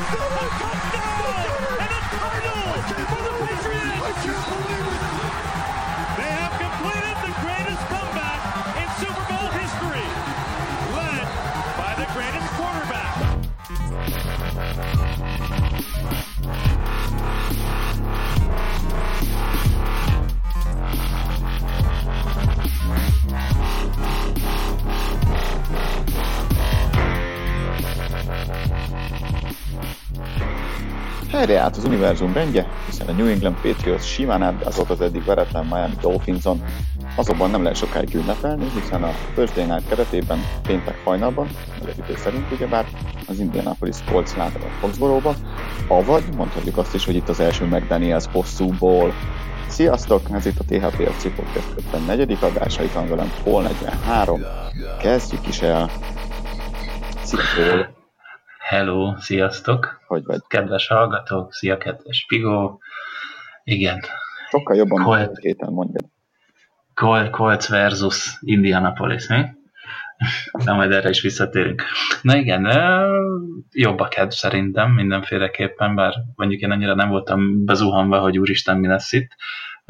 a touchdown! And a title for the Patriots! They have completed the greatest comeback in Super Bowl history, led by the greatest quarterback. Helyreállt az univerzum rendje, hiszen a New England Patriots simán átgázolt az eddig veretlen Miami Dolphinson. Azonban nem lehet sokáig ünnepelni, hiszen a Thursday Night keretében péntek hajnalban, a szerint ugyebár, az Indianapolis Colts látogat Foxborough-ba, avagy mondhatjuk azt is, hogy itt az első McDaniels hosszúból. Sziasztok! Ez itt a THPFC Podcast 54. adása, itt van velem Paul 43. Kezdjük is el. Szia Paul! Hello, sziasztok! Hogy vagy? Kedves hallgatók, szia kedves Pigó! Igen. Sokkal jobban, Colt, héten mondjad. Colt, Colts versus Indianapolis, mi? De majd erre is visszatérünk. Na igen, jobb a kedv szerintem mindenféleképpen, bár mondjuk én annyira nem voltam bezuhanva, hogy úristen mi lesz itt,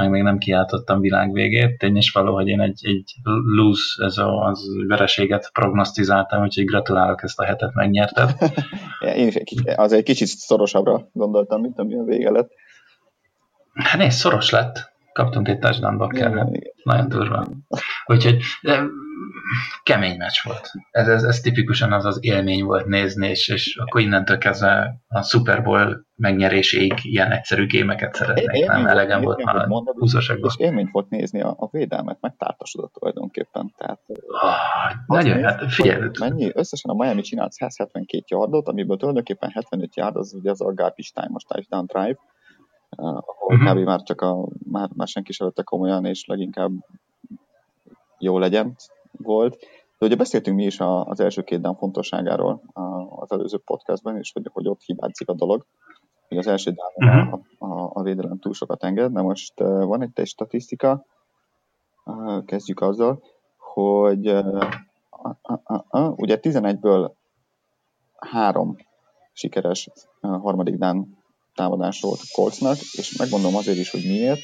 meg még nem kiáltottam világ végét. Tény is való, hogy én egy, egy lose, ez a, az vereséget prognosztizáltam, úgyhogy gratulálok, ezt a hetet megnyerted. én is egy, az egy kicsit szorosabbra gondoltam, mint ami a vége lett. Hát nézd, szoros lett. Kaptunk egy touchdown kell. Nagyon durva. Úgyhogy kemény meccs volt. Ez, ez, ez tipikusan az az élmény volt nézni, és, és akkor innentől kezdve a Super Bowl megnyeréséig ilyen egyszerű gémeket szeretnék, é, nem elegem volt már húzósakban. És élmény volt nézni a, a védelmet, meg tártasodott tulajdonképpen. Tehát, oh, nagyon, hát figyelj. Mennyi, összesen a Miami csinált 172 yardot, amiből tulajdonképpen 75 yard az ugye az a garbage time, most touchdown drive, ahol uh-huh. kb. már csak a, már, már senki sem vette komolyan, és leginkább jó legyen volt. De ugye beszéltünk mi is az első két down fontosságáról az előző podcastben, és hogy, hogy ott hibázik a dolog. Még az első down uh-huh. a, a, a védelem túl sokat enged, de most van egy statisztika, kezdjük azzal, hogy ugye 11-ből három sikeres harmadik down támadás volt Coltsnak, és megmondom azért is, hogy miért,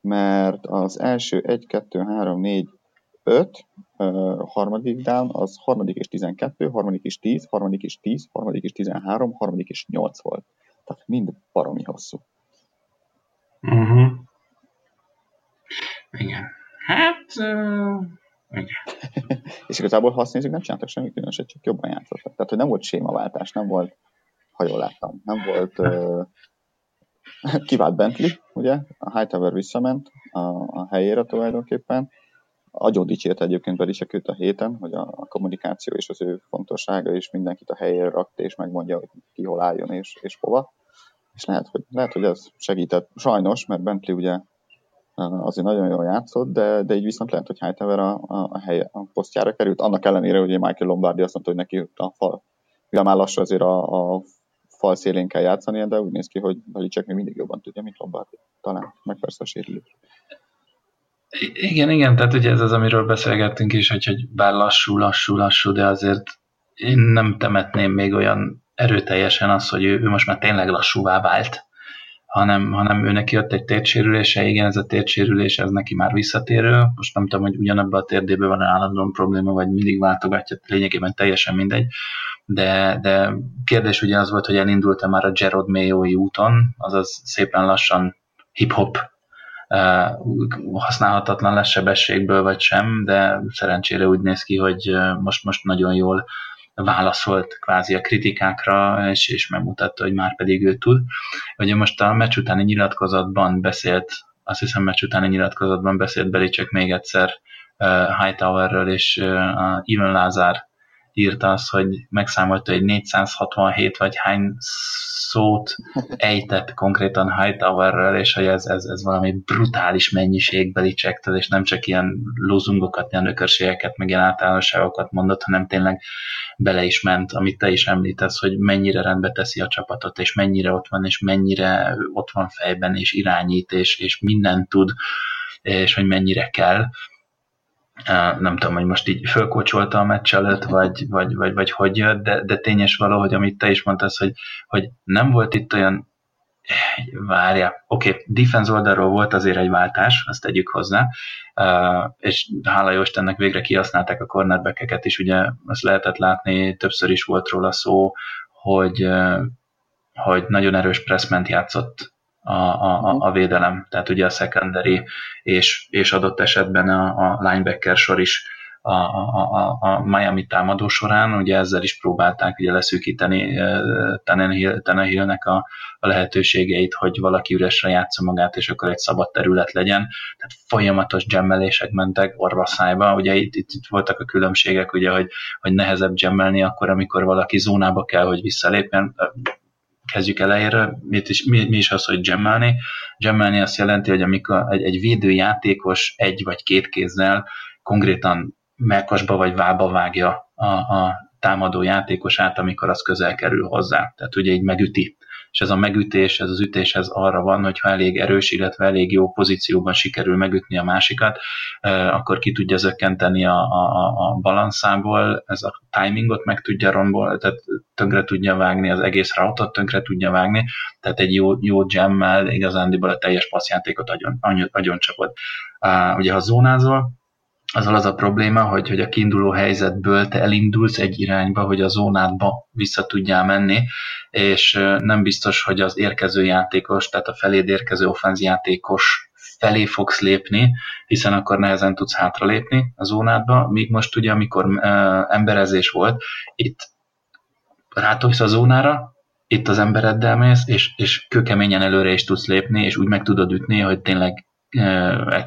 mert az első 1, 2, 3, 4, 5, harmadik down, az harmadik és 12, harmadik és 10, harmadik és 10, harmadik és 13, harmadik és 8 volt. Tehát mind baromi hosszú. Uh-huh. Igen. Hát, uh, igen. és igazából, ha azt nézzük, nem csináltak semmi különöset, csak jobban játszottak. Tehát, hogy nem volt sémaváltás, nem volt, ha jól láttam, nem volt uh, kivált Bentley, ugye, a Hightower visszament a, a helyére tulajdonképpen, Agyó dicsért egyébként Belisek a héten, hogy a, a kommunikáció és az ő fontossága, és mindenkit a helyére rakt, és megmondja, hogy ki hol álljon és, és hova. És lehet hogy, lehet, hogy ez segített. Sajnos, mert Bentley ugye azért nagyon jól játszott, de, de így viszont lehet, hogy Hightower a, a, a, hely, a posztjára került, annak ellenére, hogy Michael Lombardi azt mondta, hogy neki a fal, már lassan azért a, a fal szélén kell játszani, de úgy néz ki, hogy Belicek még mindig jobban tudja, mint Lombardi. Talán, meg persze a sérülés. Igen, igen, tehát ugye ez az, amiről beszélgettünk is, hogy, hogy bár lassú, lassú, lassú, de azért én nem temetném még olyan erőteljesen azt, hogy ő, ő most már tényleg lassúvá vált, hanem, hanem ő neki jött egy térsérülése, igen, ez a térsérülés, ez neki már visszatérő. Most nem tudom, hogy ugyanabban a térdében van állandóan probléma, vagy mindig váltogatja, lényegében teljesen mindegy. De, de kérdés ugye az volt, hogy elindult-e már a Gerard Mayo-i úton, azaz szépen lassan hip-hop használhatatlan lesz sebességből vagy sem, de szerencsére úgy néz ki, hogy most, most nagyon jól válaszolt kvázi a kritikákra, és, és megmutatta, hogy már pedig ő tud. Ugye most a meccs utáni nyilatkozatban beszélt, azt hiszem meccs utáni nyilatkozatban beszélt Belicek még egyszer uh, Hightowerről, és uh, Ivan Lázár írta azt, hogy megszámolta, hogy 467 vagy hány szót ejtett konkrétan Hightowerrel, és hogy ez, ez, ez valami brutális mennyiségbeli csektől, és nem csak ilyen lózungokat, ilyen ökörségeket, meg ilyen általánosságokat mondott, hanem tényleg bele is ment, amit te is említesz, hogy mennyire rendbe teszi a csapatot, és mennyire ott van, és mennyire ott van fejben, és irányít, és, és mindent tud, és hogy mennyire kell nem tudom, hogy most így fölkócsolta a meccs előtt, vagy, vagy, vagy, vagy hogy jött, de, de tényes való, hogy amit te is mondtad, hogy, hogy nem volt itt olyan várja, oké, okay, defense oldalról volt azért egy váltás, azt tegyük hozzá, és hála jó Istennek végre kihasználták a cornerbackeket is, ugye azt lehetett látni, többször is volt róla szó, hogy, hogy nagyon erős pressment játszott a, a, a, védelem, tehát ugye a secondary és, és adott esetben a, a linebacker sor is a, a, a Miami támadó során, ugye ezzel is próbálták ugye leszűkíteni Tannehill-nek a, a lehetőségeit, hogy valaki üresre játsza magát, és akkor egy szabad terület legyen. Tehát folyamatos gemmelések mentek orvaszájba, ugye itt, itt, itt voltak a különbségek, ugye, hogy, hogy nehezebb gemmelni akkor, amikor valaki zónába kell, hogy visszalépjen, kezdjük elejére, mi is, mi, mi is az, hogy gemmelni. Gemmelni azt jelenti, hogy amikor egy, egy védőjátékos egy vagy két kézzel konkrétan melkasba vagy vába vágja a, a támadó játékosát, amikor az közel kerül hozzá. Tehát ugye így megüti. És ez a megütés, ez az ütés, ez arra van, hogyha elég erős, illetve elég jó pozícióban sikerül megütni a másikat, akkor ki tudja zökkenteni a, a, a balanszából, ez a timingot meg tudja rombol, tehát tönkre tudja vágni, az egész routot tönkre tudja vágni, tehát egy jó, jó jammel igazándiból a teljes passzjátékot agyon, agyon, agyon csapod. Ugye ha zónázol, azzal az a probléma, hogy, hogy a kiinduló helyzetből te elindulsz egy irányba, hogy a zónádba vissza tudjál menni, és nem biztos, hogy az érkező játékos, tehát a feléd érkező offenzjátékos felé fogsz lépni, hiszen akkor nehezen tudsz hátralépni a zónádba, míg most ugye, amikor uh, emberezés volt, itt rátogsz a zónára, itt az embereddel mész, és, és kőkeményen előre is tudsz lépni, és úgy meg tudod ütni, hogy tényleg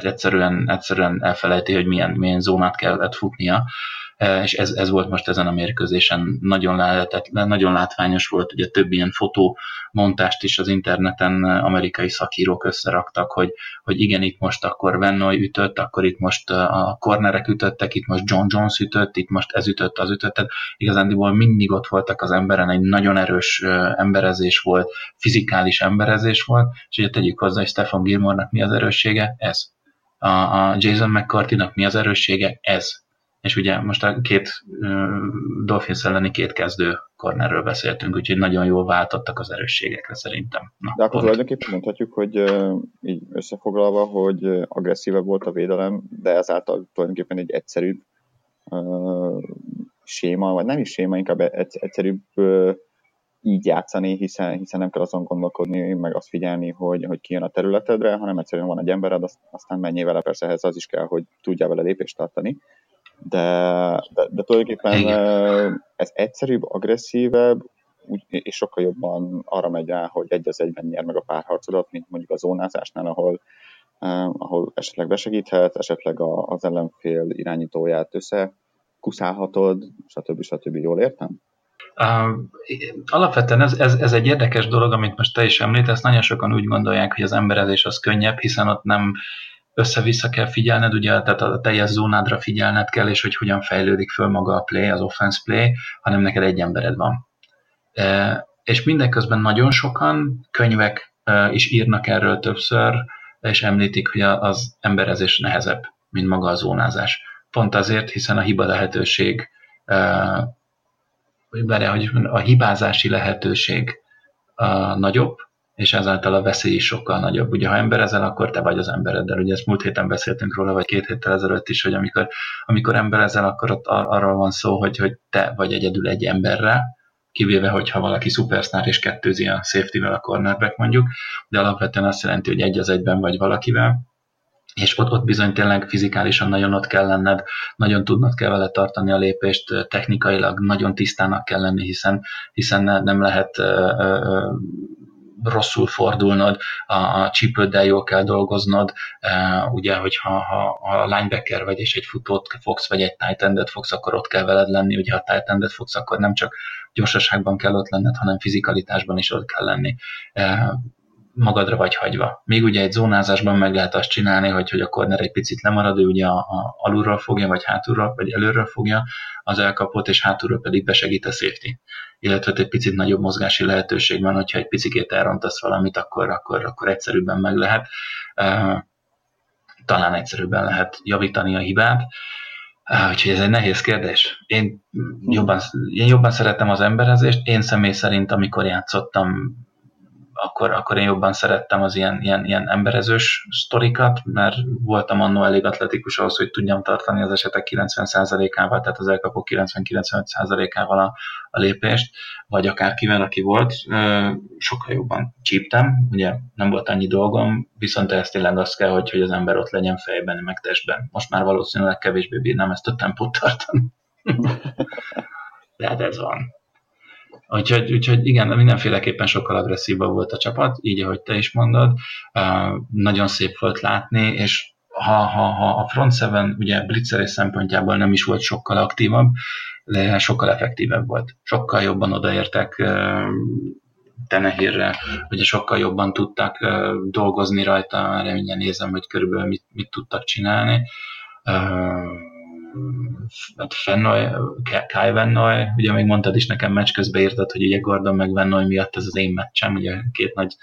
egyszerűen, egyszerűen elfelejti, hogy milyen, milyen zónát kellett futnia, és ez, ez volt most ezen a mérkőzésen nagyon, lehetett, nagyon látványos volt, ugye több ilyen fotómontást is az interneten amerikai szakírók összeraktak, hogy, hogy igen, itt most akkor Vennoy ütött, akkor itt most a cornerek ütöttek, itt most John Jones ütött, itt most ez ütött, az ütött, tehát igazándiból mindig ott voltak az emberen, egy nagyon erős emberezés volt, fizikális emberezés volt, és ugye tegyük hozzá, hogy Stefan Gilmore-nak mi az erőssége? Ez. A, a Jason McCarthy-nak mi az erőssége? Ez és ugye most a két uh, Dolphins elleni két kezdő kornerről beszéltünk, úgyhogy nagyon jól váltottak az erősségekre szerintem. Na, De akkor tulajdonképpen mondhatjuk, hogy uh, így összefoglalva, hogy agresszívebb volt a védelem, de ezáltal tulajdonképpen egy egyszerűbb uh, séma, vagy nem is séma, inkább egyszerűbb uh, így játszani, hiszen, hiszen nem kell azon gondolkodni, meg azt figyelni, hogy, hogy ki jön a területedre, hanem egyszerűen van egy embered, aztán menjél vele, persze ehhez az is kell, hogy tudjál vele lépést tartani de, de, de tulajdonképpen Igen. ez egyszerűbb, agresszívebb, és sokkal jobban arra megy rá, hogy egy az egyben nyer meg a párharcodat, mint mondjuk a zónázásnál, ahol, ahol esetleg besegíthet, esetleg az ellenfél irányítóját össze kuszálhatod, stb. stb. Jól értem? Uh, alapvetően ez, ez, ez egy érdekes dolog, amit most te is említesz. Nagyon sokan úgy gondolják, hogy az emberezés az könnyebb, hiszen ott nem össze-vissza kell figyelned, ugye, tehát a teljes zónádra figyelned kell, és hogy hogyan fejlődik föl maga a play, az offense play, hanem neked egy embered van. E, és mindeközben nagyon sokan könyvek e, is írnak erről többször, és említik, hogy az emberezés nehezebb, mint maga a zónázás. Pont azért, hiszen a hiba lehetőség, e, hogy a hibázási lehetőség nagyobb, és ezáltal a veszély is sokkal nagyobb. Ugye, ha emberezel, akkor te vagy az embereddel. Ugye ezt múlt héten beszéltünk róla, vagy két héttel ezelőtt is, hogy amikor, amikor emberezel, akkor ott arról van szó, hogy, hogy te vagy egyedül egy emberre, kivéve, hogyha valaki szupersztár és kettőzi a safety-vel a cornerback mondjuk, de alapvetően azt jelenti, hogy egy az egyben vagy valakivel, és ott, ott bizony tényleg fizikálisan nagyon ott kell lenned, nagyon tudnod kell vele tartani a lépést, technikailag nagyon tisztának kell lenni, hiszen, hiszen nem lehet rosszul fordulnod, a, csípőddel jól kell dolgoznod, e, ugye, hogyha ha, ha linebacker vagy és egy futót fogsz, vagy egy tight endet fogsz, akkor ott kell veled lenni, ugye ha tight endet fogsz, akkor nem csak gyorsaságban kell ott lenned, hanem fizikalitásban is ott kell lenni. Magadra vagy hagyva. Még ugye egy zónázásban meg lehet azt csinálni, hogy, hogy a corner egy picit lemarad, ő ugye a, a alulról fogja, vagy hátulról, vagy előről fogja az elkapott, és hátulról pedig besegít a safety. Illetve egy picit nagyobb mozgási lehetőség van, hogyha egy picit elrontasz valamit, akkor, akkor, akkor egyszerűbben meg lehet. talán egyszerűbben lehet javítani a hibát. Ah, úgyhogy ez egy nehéz kérdés. Én jobban, én jobban szeretem az emberezést. Én személy szerint, amikor játszottam akkor, akkor én jobban szerettem az ilyen, ilyen, ilyen emberezős sztorikat, mert voltam annó elég atletikus ahhoz, hogy tudjam tartani az esetek 90%-ával, tehát az elkapok 90-95%-ával a, a lépést, vagy akár kivel, aki volt, sokkal jobban csíptem, ugye nem volt annyi dolgom, viszont ez tényleg az kell, hogy, hogy az ember ott legyen fejben, meg testben. Most már valószínűleg kevésbé bírnám ezt a tempót tartani. De hát ez van. Úgyhogy, úgyhogy igen, mindenféleképpen sokkal agresszívabb volt a csapat, így ahogy te is mondod. Uh, nagyon szép volt látni, és ha, ha, ha a Front Seven ugye blitzerés szempontjából nem is volt sokkal aktívabb, de sokkal effektívebb volt. Sokkal jobban odaértek uh, Tenehirre, ugye sokkal jobban tudtak uh, dolgozni rajta, reményen nézem, hogy körülbelül mit, mit tudtak csinálni. Uh, hát Fennoy, Kai Vennoy, ugye még mondtad is nekem meccs közben írtad, hogy ugye Gordon meg Vennoy miatt ez az én meccsem, ugye két nagy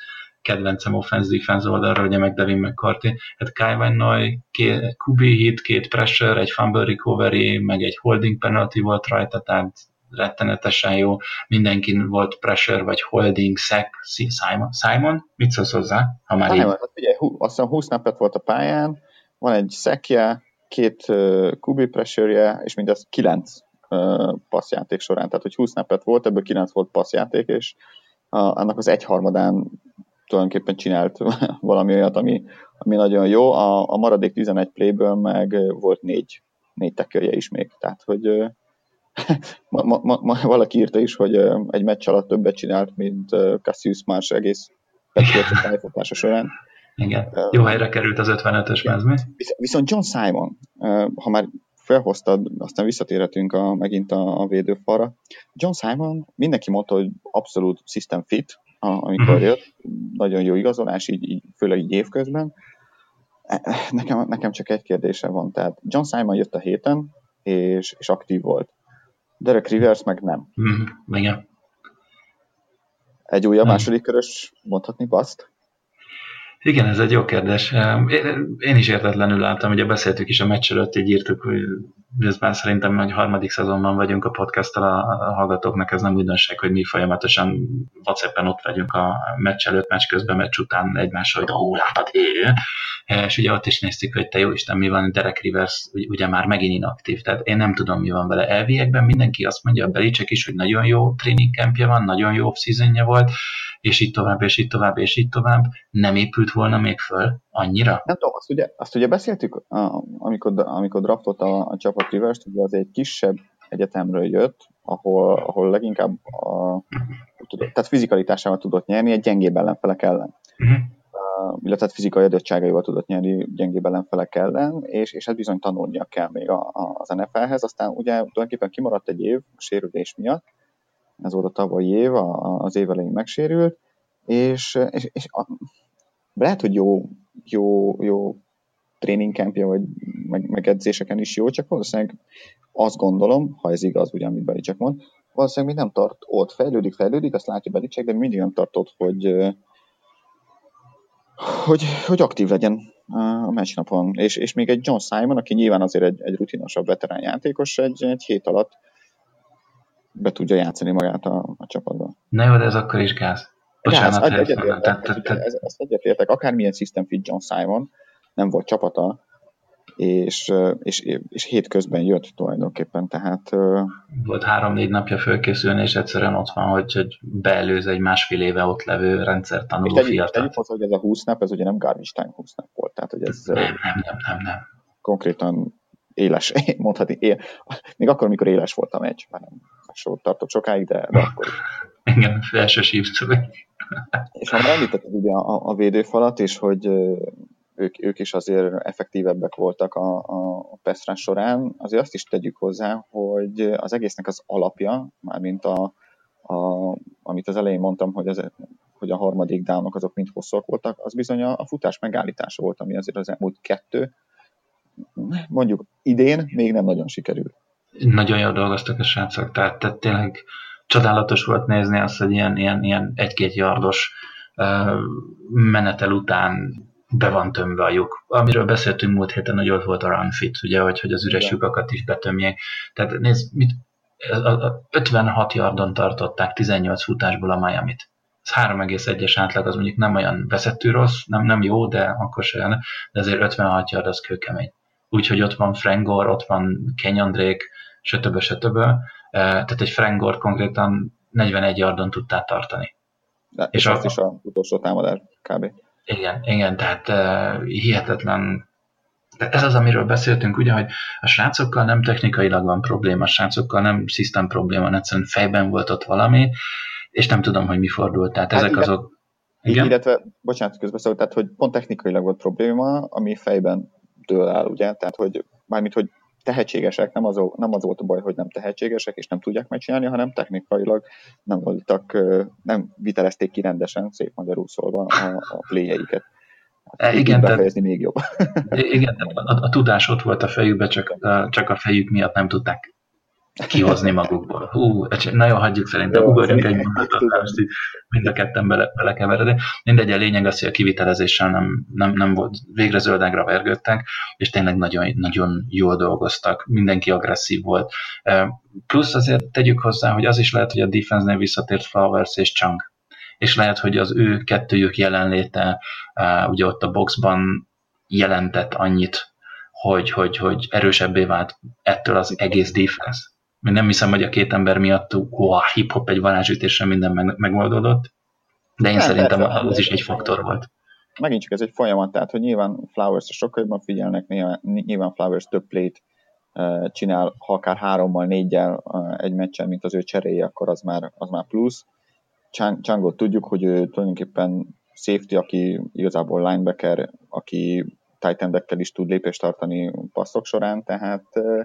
kedvencem offense defense oldalra, ugye meg Devin McCarthy. Hát Kai Vennoy, két QB hit, két pressure, egy fumble recovery, meg egy holding penalty volt rajta, tehát rettenetesen jó. Mindenkin volt pressure, vagy holding, sack, Simon, Simon? Mit szólsz hozzá? Ha már Simon, így... hát ugye, azt hiszem 20 napet volt a pályán, van egy szekje, két QB pressure és mindez kilenc passzjáték során, tehát hogy 20 snappet volt, ebből 9 volt passzjáték, és annak az egyharmadán tulajdonképpen csinált valami olyat, ami, ami nagyon jó. A, a maradék 11 playből meg volt négy, négy tekörje is még, tehát hogy uh, ma, ma, ma, valaki írta is, hogy egy meccs alatt többet csinált, mint Cassius Marsh egész Patriots során. Igen, jó helyre került az 55-ös mezmi. Viszont John Simon, ha már felhoztad, aztán visszatérhetünk a, megint a, a védőfalra. John Simon, mindenki mondta, hogy abszolút system fit, amikor uh-huh. jött, nagyon jó igazolás, így, így főleg így évközben. E, nekem, nekem csak egy kérdése van, tehát John Simon jött a héten, és, és aktív volt. Derek Rivers meg nem. Uh-huh. Igen. Egy újabb második körös mondhatni baszt? Igen, ez egy jó kérdés. Én is értetlenül láttam, ugye beszéltük is a meccs előtt, így írtuk, hogy már szerintem hogy harmadik szezonban vagyunk a podcasttal a hallgatóknak, ez nem újdonság, hogy mi folyamatosan whatsapp ott vagyunk a meccs előtt, meccs közben, meccs után egymással, hogy ó, látod, hé! És ugye ott is néztük, hogy te jó Isten, mi van, Derek Rivers ugye már megint inaktív, tehát én nem tudom, mi van vele. Elviekben mindenki azt mondja, a Belicek is, hogy nagyon jó training campja van, nagyon jó off volt, és így tovább, és így tovább, és így tovább, nem épült volna még föl annyira? Nem tudom, azt ugye, azt ugye beszéltük, amikor, amikor draftott a, a csapat Rivers, hogy az egy kisebb egyetemről jött, ahol, ahol leginkább a, tudod, tehát fizikalitásával tudott nyerni egy gyengébb ellenfelek ellen. Uh-huh. Uh, illetve hát fizikai adottságaival tudott nyerni gyengébb ellenfelek ellen, és, és hát bizony tanulnia kell még a, a, az NFL-hez. Aztán ugye tulajdonképpen kimaradt egy év a sérülés miatt, ez volt a tavalyi év, az év elején megsérült, és, és, és a, lehet, hogy jó, jó, jó tréningkempje, vagy meg, meg edzéseken is jó, csak valószínűleg azt gondolom, ha ez igaz, ugye, amit csak mond, valószínűleg még nem tart ott, fejlődik, fejlődik, azt látja Belicek, de mindig nem tart ott, hogy, hogy, hogy aktív legyen a meccsnapon. És, és még egy John Simon, aki nyilván azért egy, egy rutinosabb veterán játékos, egy, egy hét alatt be tudja játszani magát a, a csapatban. Na jó, de ez akkor is gáz. Bocsánat, gáz, egyetértek, ezt egyetértek, akármilyen system fit John Simon, nem volt csapata, és, és, és hétközben jött tulajdonképpen, tehát... Volt három-négy napja fölkészülni, és egyszerűen ott van, hogy, hogy beelőz egy másfél éve ott levő rendszertanuló fiatal. Tegyük hozzá, hogy ez a 20 nap, ez ugye nem garbage time 20 nap volt, tehát hogy ez... Nem, nem, nem, nem, nem. Konkrétan éles, mondhatni, él, még akkor, amikor éles volt a meccs, már nem sót tartott sokáig, de, de akkor Igen, felső szívszög. És ha már említetted ugye a, a védőfalat, és hogy ők, ők is azért effektívebbek voltak a, a Pestrán során, azért azt is tegyük hozzá, hogy az egésznek az alapja, mármint a, a, amit az elején mondtam, hogy, az, hogy a harmadik downok azok mind hosszak voltak, az bizony a, a futás megállítása volt, ami azért az elmúlt kettő, mondjuk idén még nem nagyon sikerült. Nagyon jól dolgoztak a srácok, tehát, tehát tényleg csodálatos volt nézni azt, hogy ilyen, ilyen, ilyen egy-két yardos uh, menetel után be van tömve a lyuk. Amiről beszéltünk múlt héten, hogy ott volt a run fit, ugye, hogy, hogy az üres lyukakat is betömjék. Tehát nézd, mit, 56 yardon tartották 18 futásból a Miami-t. Ez 3,1-es átlag, az mondjuk nem olyan vezető rossz, nem, nem jó, de akkor se de azért 56 yard az kőkemény. Úgyhogy ott van Frangor, ott van Kenyon Drake, stb. stb. Tehát egy Frangor konkrétan 41 yardon tudtál tartani. De, és, és azt a, is a utolsó támadás kb. Igen, igen, tehát uh, hihetetlen de ez az, amiről beszéltünk, ugye, hogy a srácokkal nem technikailag van probléma, a srácokkal nem szisztem probléma, egyszerűen fejben volt ott valami, és nem tudom, hogy mi fordult. Tehát hát ezek igen. azok... Igen? Illetve, bocsánat, közbeszólt, tehát hogy pont technikailag volt probléma, ami fejben dől el, ugye, tehát hogy mármint, hogy tehetségesek, nem az, nem az volt a baj, hogy nem tehetségesek, és nem tudják megcsinálni, hanem technikailag nem voltak, nem vitelezték ki rendesen, szép magyarul szólva a, a pléjeiket. Hát, igen, befejezni még jobb. igen, a, a, tudás ott volt a fejükben, csak, a, csak a fejük miatt nem tudták kihozni magukból. Hú, nagyon hagyjuk szerintem, Jó, ugorjunk egy mondatot, most így mind a ketten bele, belekeveredni. Mindegy, a lényeg az, hogy a kivitelezéssel nem, nem, nem volt, végre zöldágra vergődtek, és tényleg nagyon, nagyon jól dolgoztak, mindenki agresszív volt. Plusz azért tegyük hozzá, hogy az is lehet, hogy a defense-nél visszatért Flowers és Chang, és lehet, hogy az ő kettőjük jelenléte ugye ott a boxban jelentett annyit, hogy, hogy, hogy erősebbé vált ettől az egész defense nem hiszem, hogy a két ember miatt ó, hip-hop egy varázsütésre minden meg, megoldódott, de én nem, szerintem persze, az is egy faktor volt. Megint csak ez egy folyamat, tehát hogy nyilván Flowers sokkal jobban figyelnek, nyilván, nyilván Flowers több plét uh, csinál, ha akár hárommal, négyel uh, egy meccsen, mint az ő cseréje, akkor az már, az már plusz. Changot tudjuk, hogy ő tulajdonképpen safety, aki igazából linebacker, aki tight is tud lépést tartani passzok során, tehát uh,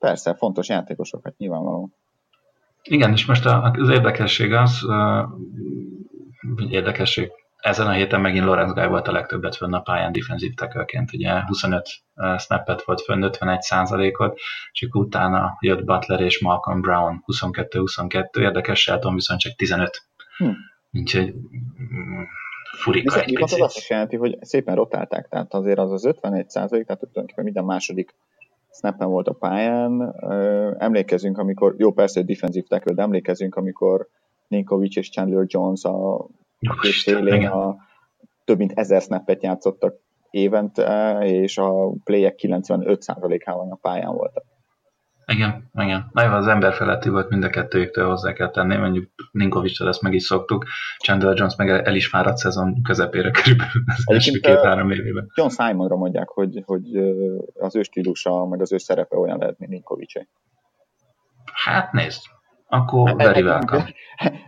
Persze, fontos játékosok, hát nyilvánvaló. Igen, és most az érdekesség az, érdekesség, ezen a héten megint Lorenz Guy volt a legtöbbet fönn a pályán defensív tackleként, ugye 25 snappet volt fönn, 51 százalékot, és utána jött Butler és Malcolm Brown 22-22, érdekes Shelton viszont csak 15. Hm. Úgyhogy mm, furika egy picit. Az azt is jelenti, hogy szépen rotálták, tehát azért az az 51 százalék, tehát tulajdonképpen minden második snappen volt a pályán. Emlékezünk, amikor, jó persze, defensív tackle, de emlékezünk, amikor Ninkovic és Chandler Jones a két szélén a több mint ezer snappet játszottak évente, és a playek 95%-ában a pályán voltak. Igen, igen. Nagyon az ember feletti volt mind a kettőjüktől hozzá kell tenni, mondjuk Ninkovicsal ezt meg is szoktuk, Chandler Jones meg el is fáradt szezon közepére körülbelül az első két-három évében. John Simonra mondják, hogy, hogy az ő stílusa, meg az ő szerepe olyan lehet, mint Ninkovicsé. Hát nézd, akkor e, very welcome.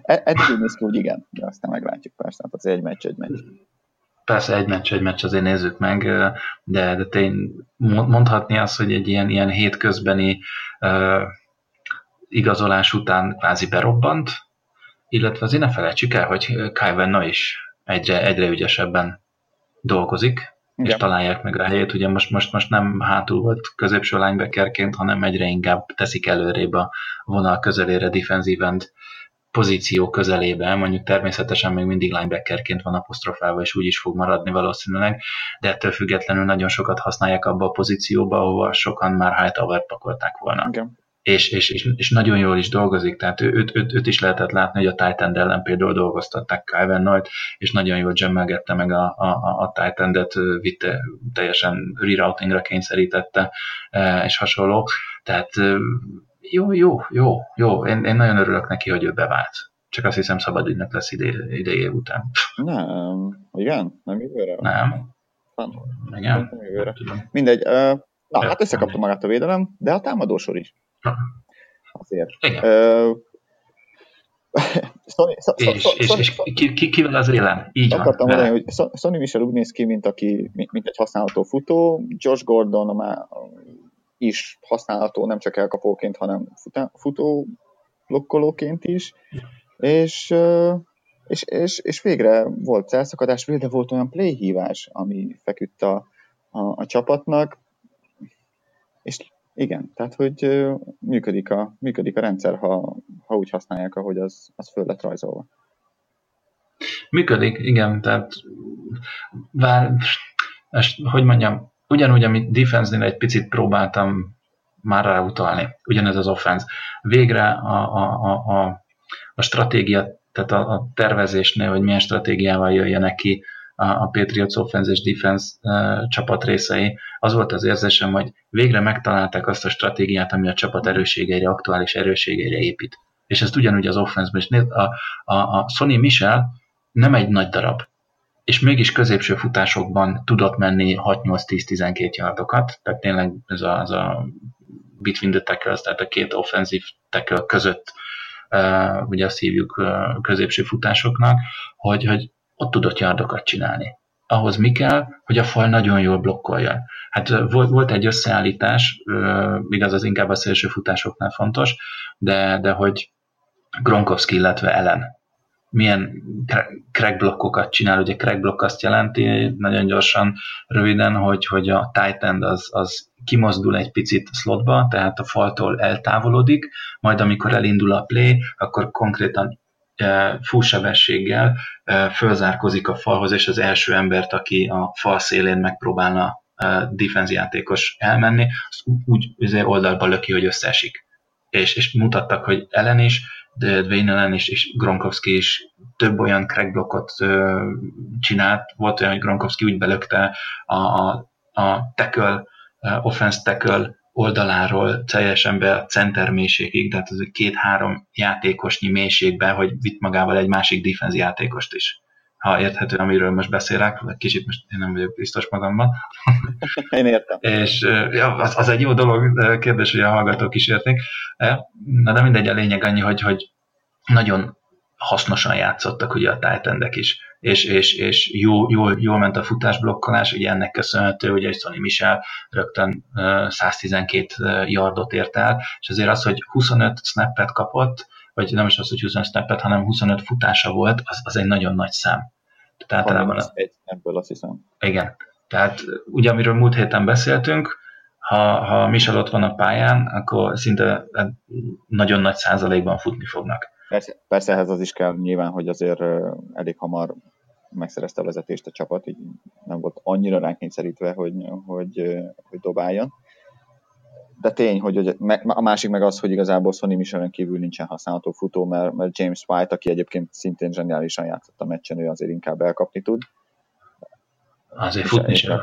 Eddig úgy néz ki, hogy igen, de aztán meglátjuk persze, hát az egy meccs, egy meccs persze egy meccs, egy meccs azért nézzük meg, de, de tény, mondhatni azt, hogy egy ilyen, ilyen hétközbeni uh, igazolás után kvázi berobbant, illetve azért ne felejtsük el, hogy Kai Venna is egyre, egyre ügyesebben dolgozik, Igen. és találják meg a helyét. Ugye most, most, most nem hátul volt középső linebackerként, hanem egyre inkább teszik előrébb a vonal közelére defensive end pozíció közelében, mondjuk természetesen még mindig linebackerként van apostrofálva, és úgy is fog maradni valószínűleg, de ettől függetlenül nagyon sokat használják abba a pozícióba, ahova sokan már Hightower pakolták volna. Okay. És, és, és, és, nagyon jól is dolgozik, tehát őt, őt, őt is lehetett látni, hogy a Titan ellen például dolgoztatták Kyven Knight, és nagyon jól gemmelgette meg a, a, a Titan-et, vitte, teljesen reroutingra kényszerítette, és hasonló. Tehát jó, jó, jó, jó. Én, én nagyon örülök neki, hogy ő bevált. Csak azt hiszem szabad ügynök lesz ide, ideje után. Nem, igen? Nem jövőre? Nem. Igen? Nem jövőre. Mindegy. Uh, na, hát összekapta magát a védelem, de a támadósor is. Azért. Igen. Uh, Sony, és, Sony, és, és ki, ki, kivel az élen? Így akartam van. mondani, hogy Sony Michel úgy néz ki, mint, aki, mint egy használható futó, Josh Gordon a is használható nem csak elkapóként, hanem futó blokkolóként is, és, és, és, és végre volt elszakadás, végre volt olyan playhívás, ami feküdt a, a, a csapatnak, és igen, tehát hogy működik a, működik a rendszer, ha, ha úgy használják, ahogy az, az föl lett rajzolva. Működik, igen, tehát vár, és hogy mondjam, ugyanúgy, amit defense-nél egy picit próbáltam már ráutalni, ugyanez az offense. Végre a, a, a, a, a stratégia, tehát a, a tervezésnél, hogy milyen stratégiával jöjjenek ki a, a Patriots offense és defense uh, csapat részei, az volt az érzésem, hogy végre megtalálták azt a stratégiát, ami a csapat erősségeire, aktuális erősségeire épít. És ezt ugyanúgy az offense-ben is. A, a, a Sony Michel nem egy nagy darab, és mégis középső futásokban tudott menni 6-8-10-12 yardokat, tehát tényleg ez a, ez a between the tackles, tehát a két offenzív tackle között uh, ugye azt hívjuk uh, középső futásoknak, hogy, hogy ott tudott yardokat csinálni. Ahhoz mi kell, hogy a fal nagyon jól blokkoljon. Hát volt, volt egy összeállítás, uh, igaz, az inkább a szélső futásoknál fontos, de, de hogy Gronkowski, illetve Ellen milyen crack blokkokat csinál. Ugye crack block azt jelenti, nagyon gyorsan, röviden, hogy, hogy a tight end az, az kimozdul egy picit slotba, tehát a faltól eltávolodik, majd amikor elindul a play, akkor konkrétan e, fullsebességgel e, fölzárkozik a falhoz, és az első embert, aki a fal szélén megpróbálna e, defense játékos elmenni, azt úgy, úgy oldalba löki, hogy összeesik. És, és mutattak, hogy ellen is, Dwayne Allen is, és Gronkowski is több olyan crackblockot csinált. Volt olyan, hogy Gronkowski úgy belökte a, a, a tackle, offense tackle oldaláról teljesen be a center mélységig, tehát ez két-három játékosnyi mélységbe, hogy vitt magával egy másik defense játékost is ha érthető, amiről most beszélek, vagy kicsit most én nem vagyok biztos magamban. Én értem. És ja, az, az egy jó dolog, kérdés, hogy a hallgatók is érték. Na de mindegy, a lényeg annyi, hogy, hogy nagyon hasznosan játszottak ugye a titan is, és, és, és jó, jól, jól ment a futásblokkolás, ugye ennek köszönhető, hogy egy Sony Michel rögtön 112 yardot ért el, és azért az, hogy 25 snappet kapott, vagy nem is az, hogy 25 snappet, hanem 25 futása volt, az, az egy nagyon nagy szám. Tehát általában a... egy ebből azt hiszem. Igen. Tehát ugye, amiről múlt héten beszéltünk, ha, ha Michel ott van a pályán, akkor szinte nagyon nagy százalékban futni fognak. Persze, persze ehhez az is kell nyilván, hogy azért elég hamar megszerezte a vezetést a csapat, így nem volt annyira ránk kényszerítve, hogy, hogy, hogy dobáljon de tény, hogy a másik meg az, hogy igazából Sonny Michelin kívül nincsen használható futó, mert, mert James White, aki egyébként szintén zseniálisan játszott a meccsen, ő azért inkább elkapni tud. Azért futni sem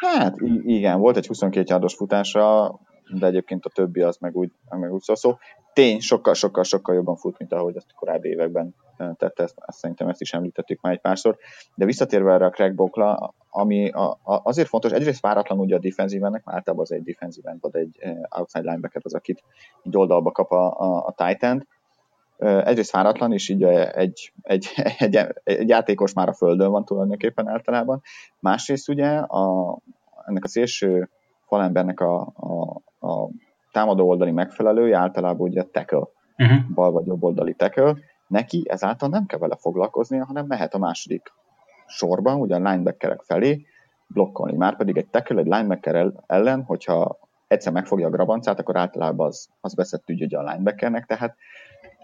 Hát igen, volt egy 22 yardos futása, de egyébként a többi az meg úgy, meg úgy szó. szó. Tény, sokkal, sokkal, sokkal jobban fut, mint ahogy azt a korábbi években tette, ezt, ezt szerintem ezt is említettük már egy párszor. De visszatérve erre a Craig Bokla, ami a, a, azért fontos, egyrészt váratlan ugye a defenzívennek, mert általában az egy defenzíven, vagy egy outside linebacker az, akit így oldalba kap a, a, a titan egyrészt váratlan, és így egy, egy, egy, egy játékos már a földön van tulajdonképpen általában. Másrészt ugye a, ennek a szélső falembernek a, a, a támadó oldali megfelelője általában ugye tackle, uh-huh. bal vagy jobb oldali tackle, neki ezáltal nem kell vele foglalkoznia, hanem mehet a második sorban, ugye a linebackerek felé blokkolni. Már pedig egy tackle, egy linebacker ellen, hogyha egyszer megfogja a grabancát, akkor általában az, az veszett ügy ugye a linebackernek, tehát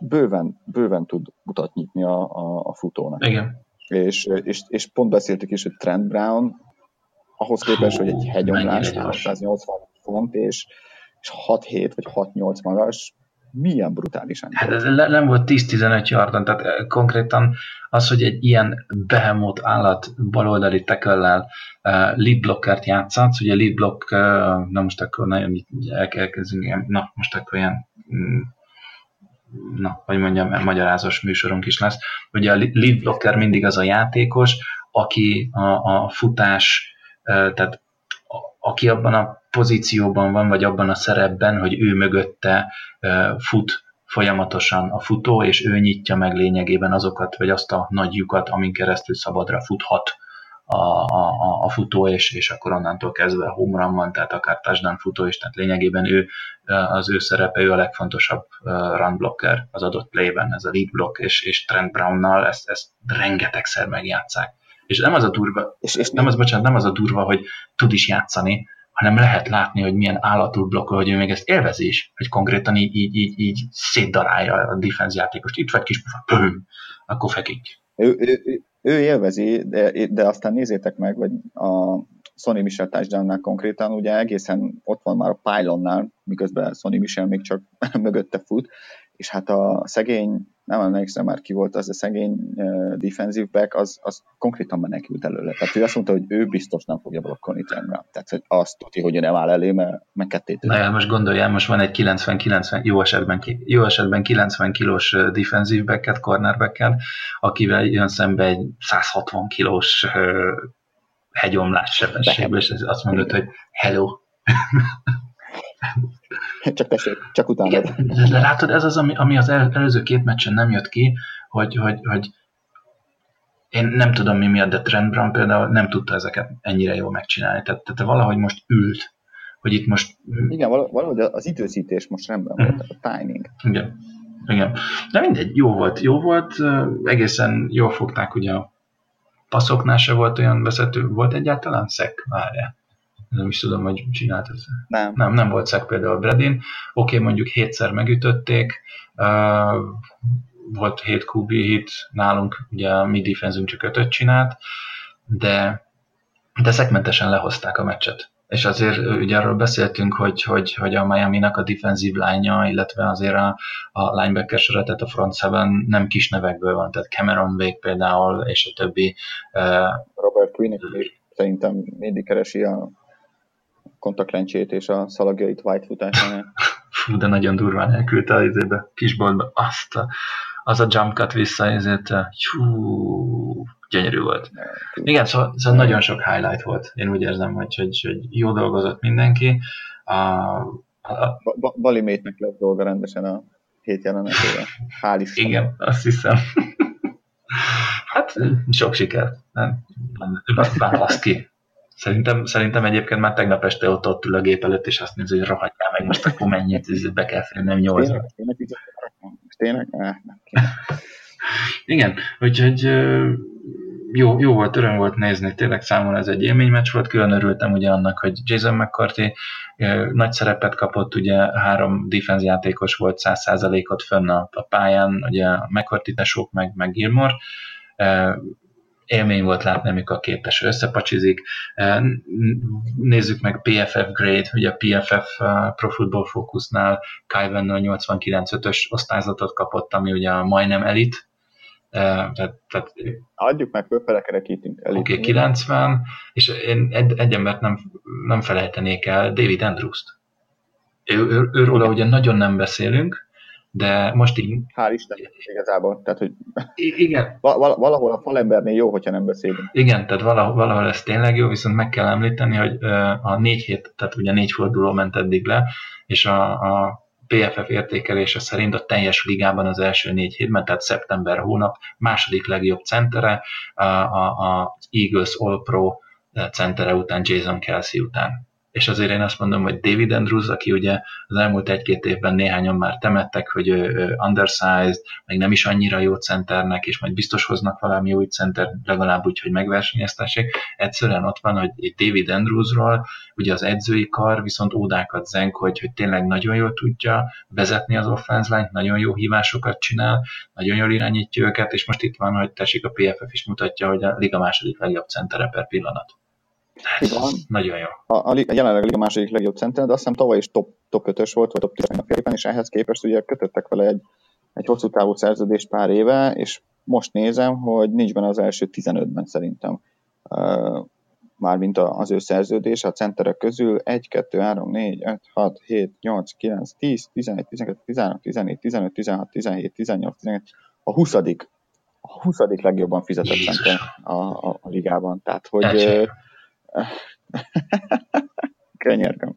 bőven, bőven tud utat nyitni a, a, a futónak. Igen. És, és, és pont beszéltük is, hogy Trent Brown ahhoz képest, Hú, hogy egy hegyomlás, 380 font, és, és 6-7 vagy 6-8 magas, milyen brutálisan. Hát ez nem volt 10-15 yardon, tehát eh, konkrétan az, hogy egy ilyen behemoth állat baloldali teköllel uh, lead blockert játszatsz, ugye lead block, uh, na most akkor nagyon elkezdünk, na most akkor ilyen mm, na, hogy mondjam, magyarázós műsorunk is lesz. Ugye a lead blocker mindig az a játékos, aki a, a futás, tehát aki abban a pozícióban van, vagy abban a szerepben, hogy ő mögötte fut folyamatosan a futó, és ő nyitja meg lényegében azokat, vagy azt a nagy lyukat, amin keresztül szabadra futhat a, a, a futó, és, és akkor onnantól kezdve home run van, tehát akár touchdown futó is, tehát lényegében ő, az ő szerepe, ő a legfontosabb run blocker az adott playben, ez a lead block, és, és Trent Brownnal ezt, ezt rengetegszer megjátszák. És nem az a durva, és, és nem az, bocsánat, nem az a durva, hogy tud is játszani, hanem lehet látni, hogy milyen állatul blokkol, hogy ő még ezt élvezi is, hogy konkrétan így, így, így, így szétdarálja a defense játékost. Itt vagy kis pöhöm, akkor fekik. Ő, ő, ő, ő élvezi, de, de aztán nézzétek meg, vagy a Sony Michel touchdown konkrétan, ugye egészen ott van már a pylonnál, miközben Sony Michel még csak mögötte fut, és hát a szegény, nem emlékszem már ki volt az a szegény uh, defensive back, az, az konkrétan menekült előle. Tehát ő azt mondta, hogy ő biztos nem fogja blokkolni Trent Tehát hogy azt tudja, hogy ő nem áll elé, mert meg kettét. Na most gondoljál, most van egy 90-90, jó esetben, jó esetben 90 kilós defensive backet, cornerbacket, akivel jön szembe egy 160 kilós uh, hegyomlás sebességből, és azt mondod, hogy hello. csak tessék, csak utána. De, de látod, ez az, ami, ami az el, előző két meccsen nem jött ki, hogy, hogy, hogy én nem tudom mi miatt, de Trent Brown például nem tudta ezeket ennyire jól megcsinálni. Tehát, tehát valahogy most ült, hogy itt most... Igen, valahogy az időzítés most rendben mm. volt, a timing. Igen. Igen. De mindegy, jó volt, jó volt, egészen jól fogták ugye a passzoknál se volt olyan vezető, volt egyáltalán szek? Várjál nem is tudom, hogy csinált ez. Nem. Nem, nem volt szek például Bredin. Oké, okay, mondjuk hétszer megütötték, uh, volt 7 QB hit, nálunk ugye a mi defenzünk csak ötöt csinált, de, de szegmentesen lehozták a meccset. És azért ugye arról beszéltünk, hogy, hogy, hogy a Miami-nak a defenzív lánya, illetve azért a, a linebacker sora, tehát a front seven nem kis nevekből van, tehát Cameron Wake például, és a többi. Uh, Robert Quinn szerintem mindig keresi a kontaktlencsét és a szalagjait white futásánál. Fú, de nagyon durván elküldte az izébe, kisboltba. Azt a, az a jump cut vissza, ezért hú, gyönyörű volt. Igen, szóval, szóval nagyon sok highlight volt. Én úgy érzem, hogy, hogy, hogy jó dolgozott mindenki. A, a, Bali Métnek lesz dolga rendesen a hét jelenetével. Hál' Isten. Igen, azt hiszem. hát sok siker. Nem, nem, választ ki. Szerintem, szerintem egyébként már tegnap este ott, ott ül a gép előtt, és azt nézi, hogy rohadjál meg, most akkor mennyit be kell férnem nyolcra. Tényleg, tényleg, eh, Igen, úgyhogy jó, jó volt, öröm volt nézni, tényleg számomra ez egy élménymeccs volt, külön örültem ugye annak, hogy Jason McCarthy nagy szerepet kapott, ugye három defense játékos volt 100%-ot fönn a, a pályán, ugye McCarthy tesók meg, meg Gilmore, élmény volt látni, amikor a képes összepacsizik. Nézzük meg PFF grade, ugye a PFF Pro Football Focusnál Kyven 89-5-ös osztályzatot kapott, ami ugye a majdnem elit, tehát, tehát, Adjuk meg, fölfele kerekítünk. Oké, okay, 90, és én egy, egy embert nem, nem felejtenék el, David Andrews-t. Ő, ő, őróla ugye nagyon nem beszélünk, de most így... Hál' Isten, igazából. Tehát, hogy igen. valahol a falembernél jó, hogyha nem beszélünk. Igen, tehát valahol, valahol ez tényleg jó, viszont meg kell említeni, hogy a négy hét, tehát ugye négy forduló ment eddig le, és a, a PFF értékelése szerint a teljes ligában az első négy hétben, tehát szeptember hónap második legjobb centere, a, a, a Eagles All Pro centere után, Jason Kelsey után és azért én azt mondom, hogy David Andrews, aki ugye az elmúlt egy-két évben néhányan már temettek, hogy ő undersized, meg nem is annyira jó centernek, és majd biztos hoznak valami új center, legalább úgy, hogy megversenyeztessék. Egyszerűen ott van, hogy egy David Andrewsról, ugye az edzői kar viszont ódákat zenk, hogy, hogy tényleg nagyon jól tudja vezetni az offense line nagyon jó hívásokat csinál, nagyon jól irányítja őket, és most itt van, hogy tessék a PFF is mutatja, hogy a liga második legjobb centere per pillanat. Igen. Nagyon jó. A, a, jelenleg a liga második legjobb center, de azt hiszem tavaly is top, top 5-ös volt, vagy top 10 a félben, és ehhez képest ugye kötöttek vele egy, egy hosszú távú szerződést pár éve, és most nézem, hogy nincs benne az első 15-ben szerintem. Uh, mármint az ő szerződés a centerek közül 1, 2, 3, 4, 5, 6, 7, 8, 9, 10, 11, 12, 13, 14, 15, 16, 17, 18, 19, a 20 a 20 legjobban fizetett center a, a, a ligában. Tehát, hogy Könyörgöm.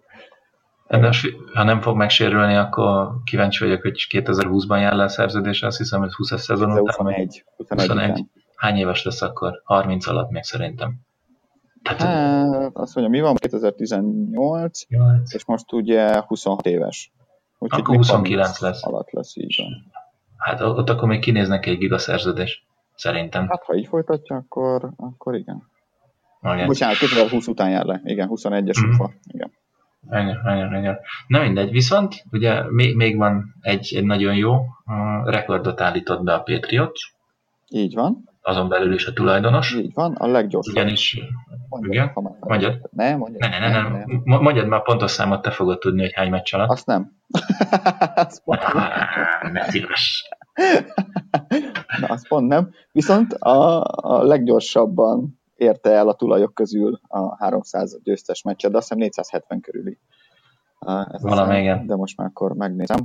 Ha nem fog megsérülni, akkor kíváncsi vagyok, hogy 2020-ban jár le a szerződés, azt hiszem, hogy 20 szezon után. 21. 21. 21. Hány éves lesz akkor? 30 alatt még szerintem. Tehát, hát, azt mondja, mi van? 2018, 8. és most ugye 26 éves. Úgyhogy akkor 29 lesz. Alatt lesz, így van. Hát ott akkor még kinéznek egy gigaszerződés, szerintem. Hát ha így folytatja, akkor, akkor igen. Igen. Bocsánat, 2020 után jár le. Igen, 21-es mm. ufa. Igen. Igen, igen, igen. Na mindegy, viszont ugye még, még van egy, egy nagyon jó uh, rekordot állított be a Patriot. Így van. azon belül is a tulajdonos. Így van, a leggyorsabb. Ugyanis, Mondjad, igen, ha már mondjad. Ne, mondjad. Ne, ne, ne, ne, ne. Mondjad már pontos számot, te fogod tudni, hogy hány meccs alatt. Azt nem. Azt pont nem. Ne szíves. Na, azt pont nem. Viszont a, a leggyorsabban érte el a tulajok közül a 300 győztes meccset, de azt hiszem 470 körüli. Ez Valami, igen. De most már akkor megnézem.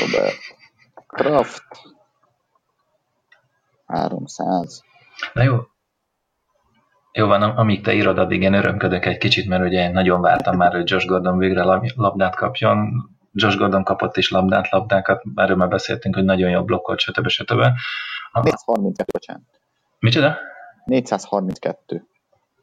Robert Kraft 300. Na jó. Jó van, am- amíg te írod, addig én örömködök egy kicsit, mert ugye én nagyon vártam már, hogy Josh Gordon végre lab- labdát kapjon. Josh Gordon kapott is labdát, labdákat, erről már beszéltünk, hogy nagyon jó blokkolt, stb. stb. A- 432, bocsánat. Micsoda? 432.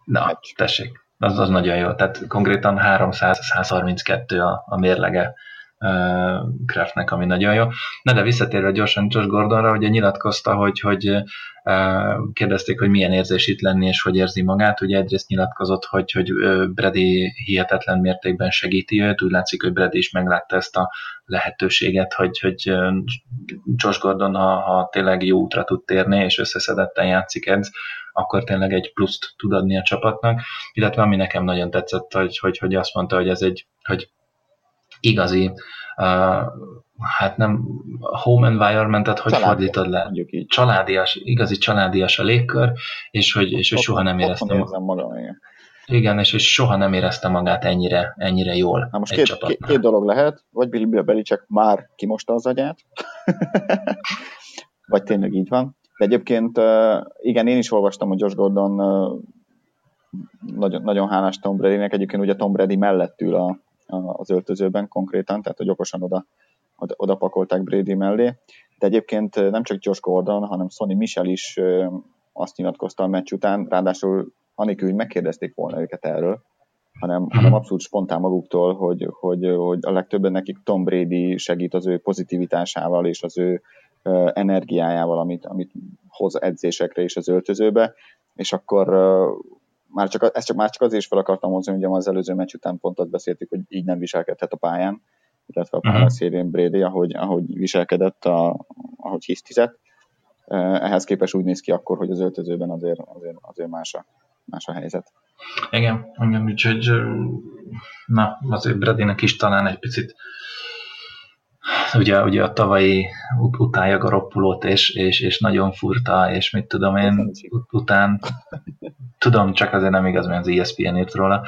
Na, Meccs. tessék, az, az nagyon jó. Tehát konkrétan 300-132 a, a mérlege uh, Kraftnek, ami nagyon jó. Na de visszatérve gyorsan Josh Gordonra, ugye nyilatkozta, hogy, hogy uh, kérdezték, hogy milyen érzés itt lenni, és hogy érzi magát. Ugye egyrészt nyilatkozott, hogy, hogy Brady hihetetlen mértékben segíti őt, úgy látszik, hogy Brady is meglátta ezt a lehetőséget, hogy, hogy Josh Gordon, ha, ha tényleg jó útra tud térni, és összeszedetten játszik edz, akkor tényleg egy pluszt tud adni a csapatnak, illetve ami nekem nagyon tetszett, hogy, hogy, hogy azt mondta, hogy ez egy hogy igazi, uh, hát nem home environmentet, hogy Családias, fordítod le? Így. Családias, igazi családias a légkör, és hogy, és hogy soha nem éreztem, magam, igen. igen, és hogy soha nem érezte magát ennyire, ennyire jól Na most egy két, két, csapatnál. két dolog lehet, vagy Bill Belichick már kimosta az agyát, vagy tényleg így van. De egyébként igen, én is olvastam, hogy Josh Gordon nagyon, nagyon hálás Tom Bradynek, egyébként ugye Tom Brady mellett ül a, a, az öltözőben konkrétan, tehát hogy okosan oda, oda, oda pakolták Brady mellé. De egyébként nem csak Josh Gordon, hanem Sonny Michel is azt nyilatkozta a meccs után, ráadásul anélkül, hogy megkérdezték volna őket erről, hanem, Mhm. hanem abszolút spontán maguktól, hogy, hogy, hogy a legtöbben nekik Tom Brady segít az ő pozitivitásával és az ő energiájával, amit, amit hoz edzésekre és az öltözőbe, és akkor már csak, ezt csak, már csak azért is fel akartam hozni, hogy az előző meccs után pont azt beszéltük, hogy így nem viselkedhet a pályán, illetve a Mhm. szélén Brady, ahogy, ahogy viselkedett, a, ahogy hisztizett. Ehhez képest úgy néz ki akkor, hogy az öltözőben azért, azért, azért más, a, más a helyzet. Igen, igen, úgyhogy na, azért Bradynek is talán egy picit ugye, ugye a tavalyi ut- utálja a roppulót, és, és, és nagyon furta, és mit tudom én, ut- után tudom, csak azért nem igaz, mert az ESPN írt róla,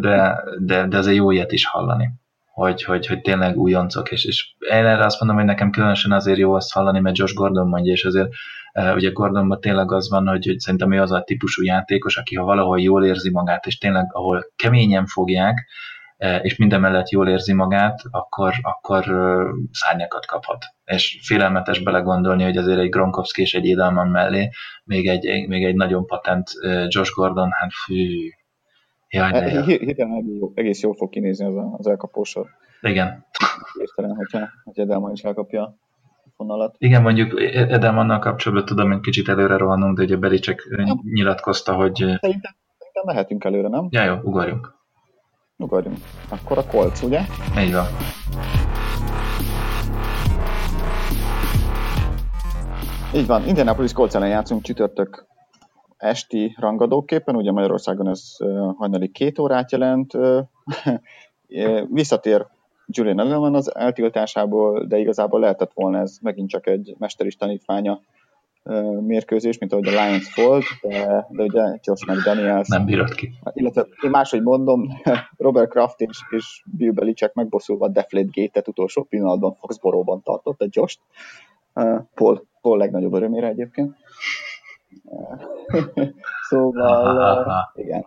de, de, de azért jó ilyet is hallani, hogy, hogy, hogy tényleg újoncok, és, és én erre azt mondom, hogy nekem különösen azért jó azt hallani, mert Josh Gordon mondja, és azért ugye Gordonban tényleg az van, hogy, hogy szerintem ő az a típusú játékos, aki ha valahol jól érzi magát, és tényleg ahol keményen fogják, és minden mellett jól érzi magát, akkor, akkor szárnyakat kaphat. És félelmetes belegondolni, hogy azért egy Gronkowski és egy Edelman mellé még egy, még egy nagyon patent Josh Gordon, hát fű, jaj. Hí- Hirtelen egész jó- egész jól fog kinézni az, a- az elkapósor. Igen. Értelen, hogyha, hogyha Edelman is elkapja a fonalat. Igen, mondjuk Edelmannal kapcsolatban tudom, hogy kicsit előre rohanunk, de ugye Belicek nyilatkozta, hogy Szerintem, szerintem mehetünk előre, nem? ja, jó, ugorjunk. Ugorjunk. Akkor a Colts, ugye? Így van. Így van, Indianapolis Colts ellen játszunk csütörtök esti rangadóképpen, ugye Magyarországon ez hajnali két órát jelent. Visszatér Julian Edelman az eltiltásából, de igazából lehetett volna ez megint csak egy mesteris tanítványa mérkőzés, mint ahogy a Lions volt, de, de ugye Josh McDaniels Nem bírod ki. illetve én máshogy mondom, Robert Kraft és, és Bill Belichick megbosszulva Deflate Gate-et utolsó pillanatban Foxborough-ban tartott a Josh-t. Paul, Paul legnagyobb örömére egyébként. Szóval, igen.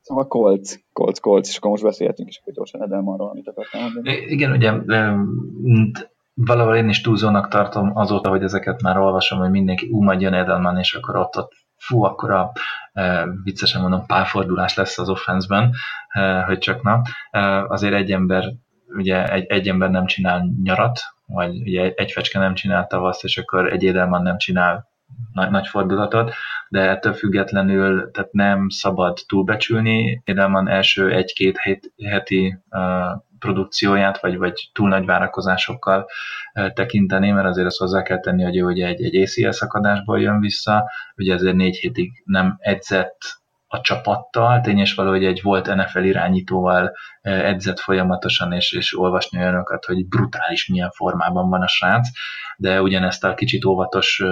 Szóval Colts, Colts, Colts, és akkor most beszélhetünk is akkor gyorsan Edelmanról, amit akartam mondani. Igen, ugye valahol én is túlzónak tartom azóta, hogy ezeket már olvasom, hogy mindenki, ú, majd jön Edelman, és akkor ott, ott fú, akkor a e, viccesen mondom, pálfordulás lesz az offenszben, e, hogy csak na. E, azért egy ember, ugye egy, egy ember nem csinál nyarat, vagy ugye egy, fecske nem csinál tavaszt, és akkor egy Edelman nem csinál nagy, nagy fordulatot, de ettől függetlenül tehát nem szabad túlbecsülni. Edelman első egy-két heti uh, produkcióját, vagy, vagy túl nagy várakozásokkal tekinteni, mert azért azt hozzá kell tenni, hogy ugye egy, egy ACL szakadásból jön vissza, ugye ezért négy hétig nem edzett a csapattal, tény és való, hogy egy volt NFL irányítóval edzett folyamatosan, és, és olvasni olyanokat, hogy brutális milyen formában van a srác, de ugyanezt a kicsit óvatos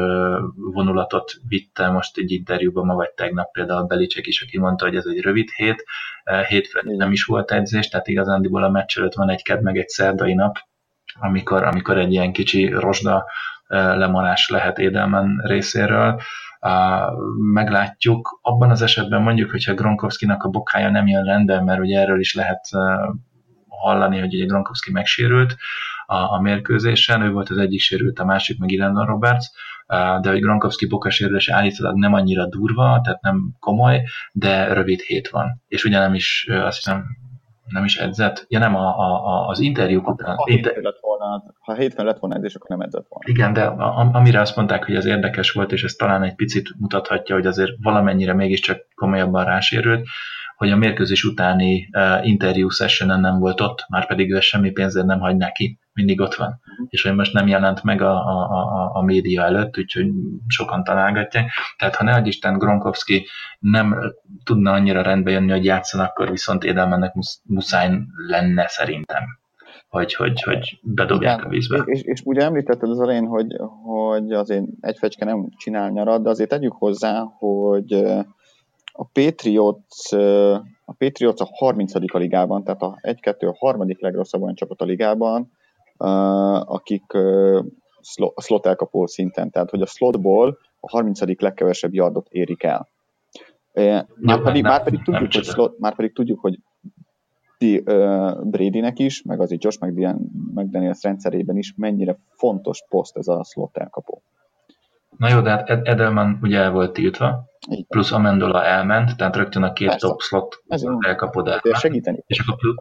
vonulatot vitte most egy interjúban ma vagy tegnap például Belicek is, aki mondta, hogy ez egy rövid hét, hétfőn nem is volt edzés, tehát igazándiból a meccs előtt van egy ked meg egy szerdai nap, amikor, amikor egy ilyen kicsi rozsda lemarás lehet Édelmen részéről meglátjuk. Abban az esetben mondjuk, hogyha Gronkowski-nak a bokája nem jön rendben, mert ugye erről is lehet hallani, hogy ugye Gronkowski megsérült a, a mérkőzésen, ő volt az egyik sérült, a másik meg Landon Roberts, de hogy Gronkowski bokasérülése állítólag nem annyira durva, tehát nem komoly, de rövid hét van. És ugye nem is, azt hiszem, nem is edzett. Ja nem, a, a, az interjúk után. Inter... volna, ha hétfőn lett volna edzés, akkor nem edzett volna. Igen, de a, amire azt mondták, hogy az érdekes volt, és ez talán egy picit mutathatja, hogy azért valamennyire mégiscsak komolyabban rásérült, hogy a mérkőzés utáni uh, interjú sessionen nem volt ott, már pedig ő semmi pénzért nem hagy neki, mindig ott van. Uh-huh. És hogy most nem jelent meg a, a, a, a média előtt, úgyhogy sokan találgatják. Tehát ha ne Isten Gronkowski nem tudna annyira rendbe jönni, hogy játszan, akkor viszont Edelmennek muszáj lenne szerintem hogy, hogy, hogy bedobják Igen, a vízbe. És, és ugye említetted az elején, hogy, hogy azért egy fecske nem csinál nyarat, de azért tegyük hozzá, hogy a Patriots, a Patriots a 30. a ligában, tehát a 1-2 a harmadik legrosszabb olyan csapat a ligában, akik a slot elkapó szinten, tehát hogy a slotból a 30. legkevesebb yardot érik el. Már pedig, már pedig tudjuk, hogy slot, már pedig tudjuk, hogy Bradynek is, meg azért Josh McDaniels rendszerében is mennyire fontos poszt ez a slot elkapó. Na jó, de hát Edelman ugye el volt tiltva, Igen. plusz Amendola elment, tehát rögtön a két Persze. top slot elkapod el. Segíteni. És akkor plusz,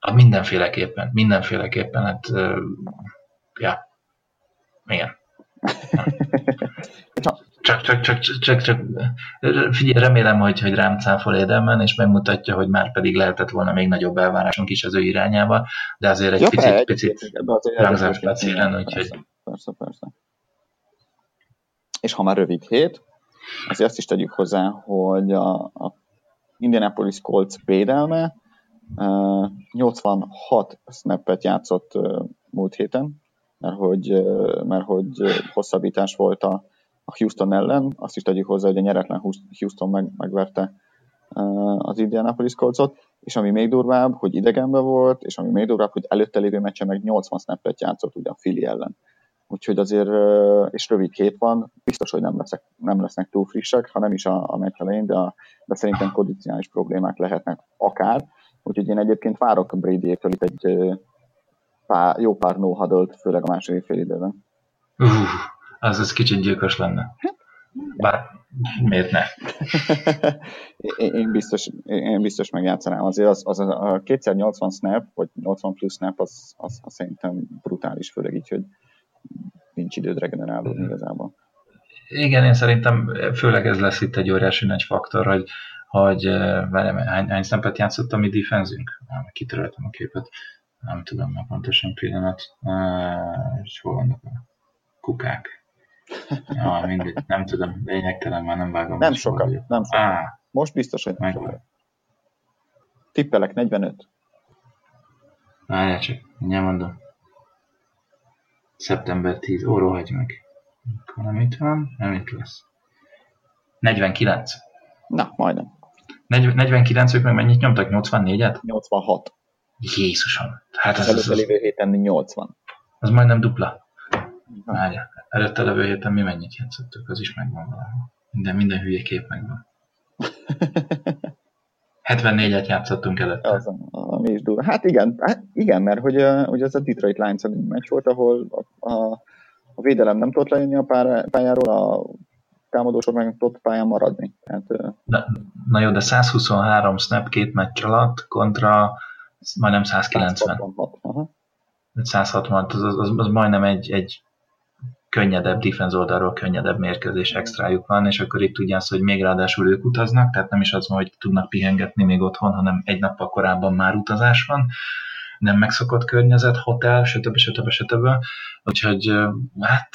a mindenféleképpen, mindenféleképpen, hát, uh, ja, igen. Csak, csak, csak, csak, csak, figyelj, remélem, hogy, hogy rám cáfol Edelman, és megmutatja, hogy már pedig lehetett volna még nagyobb elvárásunk is az ő irányába, de azért egy ja, picit, egy, picit rangzás beszélen, úgyhogy... Persze, persze. És ha már rövid hét, azért azt is tegyük hozzá, hogy a, a Indianapolis Colts védelme 86 snappet játszott múlt héten, mert hogy, mert hogy hosszabbítás volt a, a Houston ellen. Azt is tegyük hozzá, hogy a nyeretlen Houston meg, megverte az Indianapolis Coltsot, és ami még durvább, hogy idegenben volt, és ami még durvább, hogy előtte lévő meccse meg 80 snappet játszott ugye a Philly ellen. Úgyhogy azért, és rövid kép van, biztos, hogy nem, leszek, nem lesznek túl frissek, ha nem is a, a meccs elején, de, a, de szerintem kondicionális problémák lehetnek akár. Úgyhogy én egyébként várok a Brady-től itt egy pár, jó pár no főleg a második fél időben. Uh, az ez kicsit gyilkos lenne. Bár miért ne? én, biztos, én biztos megjátszanám. Azért az, az a 280 snap, vagy 80 plusz snap, az, az, az szerintem brutális, főleg így, hogy nincs időd regenerálódni igazából. Igen, én szerintem főleg ez lesz itt egy óriási nagy faktor, hogy, hogy várjál, hány, hány snappet játszott a mi defenzünk? Kitöröltem a képet. Nem tudom már pontosan pillanat. És hol vannak a kukák? Ja, mindegy, nem tudom, lényegtelen, már nem vágom. Nem sokat, nem sokat. Ah, Most biztos, hogy nem sokat. Tippelek 45. Várjál csak, mindjárt mondom. Szeptember 10, ó, rohagy meg. Akkor nem itt van, nem itt lesz. 49. Na, majdnem. 49 ők meg mennyit nyomtak? 84-et? 86. Jézusom. Hát az, az, az, lévő héten 80. Az majdnem dupla. Várja, előtte levő héten mi mennyit játszottuk, az is megvan valahol. Minden, minden hülye kép megvan. 74-et játszottunk előtte. Az, ami is durva. Hát igen, hát igen mert hogy, hogy az a Detroit Lions meccs volt, ahol a, a, a védelem nem tudott lejönni a pályáról, a támadósor meg tudott pályán maradni. Tehát, na, na jó, de 123 snap két meccs alatt kontra majdnem 190. 166, aha. 160, az, az, az, az majdnem egy, egy könnyedebb defense oldalról könnyedebb mérkőzés extrájuk van, és akkor itt tudják, hogy még ráadásul ők utaznak, tehát nem is az van, hogy tudnak pihengetni még otthon, hanem egy nappal korábban már utazás van. nem megszokott környezet, hotel, stb. stb. stb. Úgyhogy hát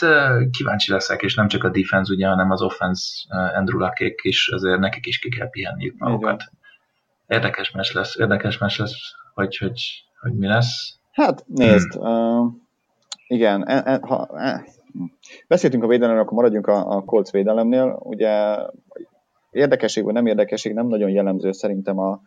kíváncsi leszek, és nem csak a defense, ugye, hanem az offense Andrew Lakék is, azért nekik is ki kell pihenniük magukat. Érdekes mes lesz, érdekes mes lesz, hogy, hogy, hogy mi lesz. Hát nézd, hmm. uh, igen, e, e, ha, e, beszéltünk a védelemről, akkor maradjunk a, a Colts védelemnél. Ugye érdekesség vagy nem érdekesség nem nagyon jellemző szerintem a,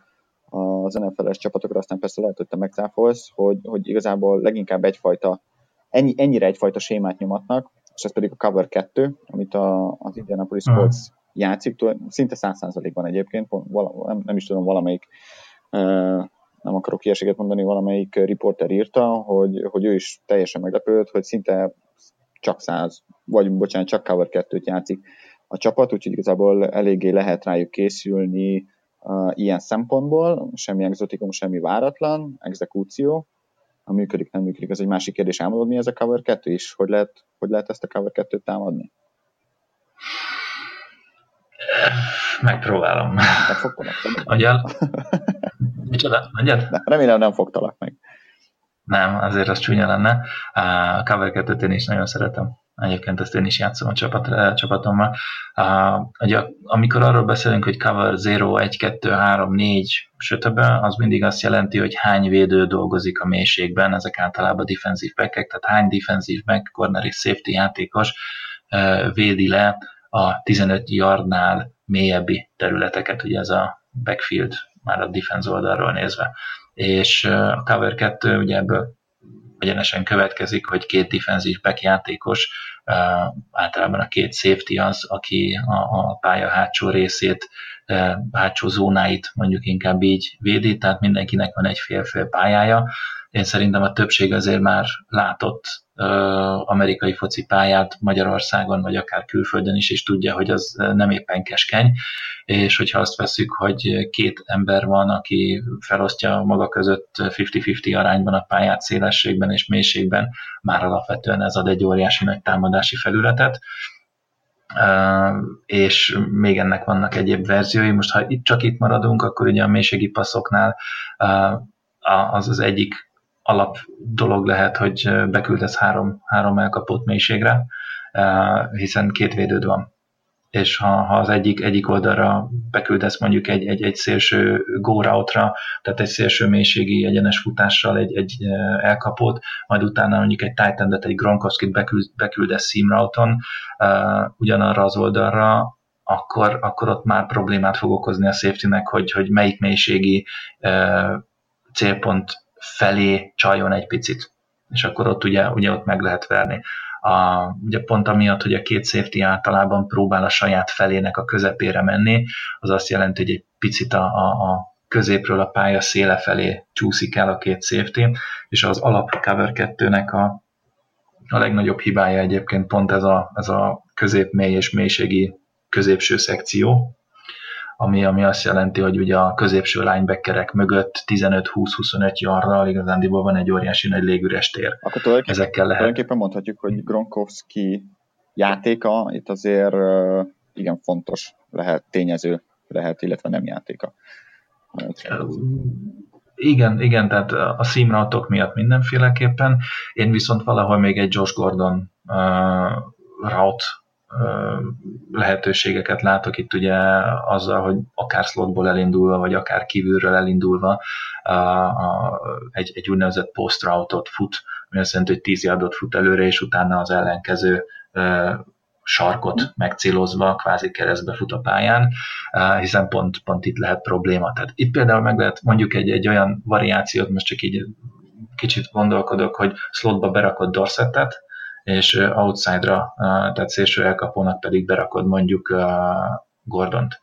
az NFL-es csapatokra, aztán persze lehet, hogy te megcáfolsz, hogy, hogy igazából leginkább egyfajta, ennyi, ennyire egyfajta sémát nyomatnak, és ez pedig a Cover 2, amit a, az Indianapolis Colts uh-huh. játszik, szinte 100%-ban egyébként, vala, nem, nem is tudom, valamelyik nem akarok ilyeséget mondani, valamelyik riporter írta, hogy, hogy ő is teljesen meglepődött, hogy szinte csak 100, vagy bocsánat, csak Cover 2-t játszik a csapat, úgyhogy igazából eléggé lehet rájuk készülni uh, ilyen szempontból, semmi exotikum, semmi váratlan, exekúció, ha működik, nem működik, ez egy másik kérdés. Elmondod, mi ez a Cover 2 is? Hogy lehet, hogy lehet ezt a Cover 2-t támadni? Megpróbálom. Megfogtalak? Agyal? Micsoda? Remélem nem fogtalak meg. Nem, azért az csúnya lenne. A Cover 2-t én is nagyon szeretem. Egyébként ezt én is játszom a csapat, eh, csapatommal. Uh, ugye, amikor arról beszélünk, hogy cover 0, 1, 2, 3, 4, stb., az mindig azt jelenti, hogy hány védő dolgozik a mélységben, ezek általában defensív backek, tehát hány defensív back, corner és safety játékos uh, védi le a 15 yardnál mélyebbi területeket, ugye ez a backfield már a defense oldalról nézve. És a cover 2 ugye ebből egyenesen következik, hogy két defensív back játékos, általában a két safety az, aki a, a pálya hátsó részét, hátsó zónáit mondjuk inkább így védi, tehát mindenkinek van egy fél-fél pályája. Én szerintem a többség azért már látott amerikai foci pályát Magyarországon, vagy akár külföldön is, és tudja, hogy az nem éppen keskeny, és hogyha azt veszük, hogy két ember van, aki felosztja maga között 50-50 arányban a pályát szélességben és mélységben, már alapvetően ez ad egy óriási nagy támadási felületet, és még ennek vannak egyéb verziói. Most ha itt csak itt maradunk, akkor ugye a mélységi passzoknál az az egyik alap dolog lehet, hogy beküldesz három, három elkapott mélységre, hiszen két védőd van. És ha, ha az egyik, egyik oldalra beküldesz mondjuk egy, egy, egy szélső go route-ra, tehát egy szélső mélységi egyenes futással egy, egy elkapott, majd utána mondjuk egy titan egy Gronkowski-t beküld, beküldesz seam route-on, ugyanarra az oldalra, akkor, akkor ott már problémát fog okozni a safety-nek, hogy, hogy melyik mélységi célpont felé csaljon egy picit. És akkor ott ugye, ugye ott meg lehet verni. A, ugye pont amiatt, hogy a két safety általában próbál a saját felének a közepére menni, az azt jelenti, hogy egy picit a, a, a középről a pálya széle felé csúszik el a két safety, és az alap cover 2-nek a, a legnagyobb hibája egyébként pont ez a, ez a közép-mély és mélységi középső szekció, ami, ami azt jelenti, hogy ugye a középső linebackerek mögött 15-20-25 yarddal igazándiból van egy óriási nagy légüres tér. Akkor tulajdonképpen, Ezekkel lehet... tulajdonképpen mondhatjuk, hogy Gronkowski játéka itt azért igen fontos lehet, tényező lehet, illetve nem játéka. Igen, igen, tehát a szímrautok miatt mindenféleképpen. Én viszont valahol még egy Josh Gordon uh, route lehetőségeket látok itt ugye azzal, hogy akár slotból elindulva, vagy akár kívülről elindulva a, a, egy, egy úgynevezett post route-ot fut, ami azt jelenti, hogy 10 yardot fut előre, és utána az ellenkező sarkot megcélozva kvázi keresztbe fut a pályán, hiszen pont, pont itt lehet probléma. Tehát itt például meg lehet mondjuk egy, egy olyan variációt, most csak így kicsit gondolkodok, hogy slotba berakod Dorsettet, és outside-ra, tehát szélső elkapónak pedig berakod mondjuk Gordont.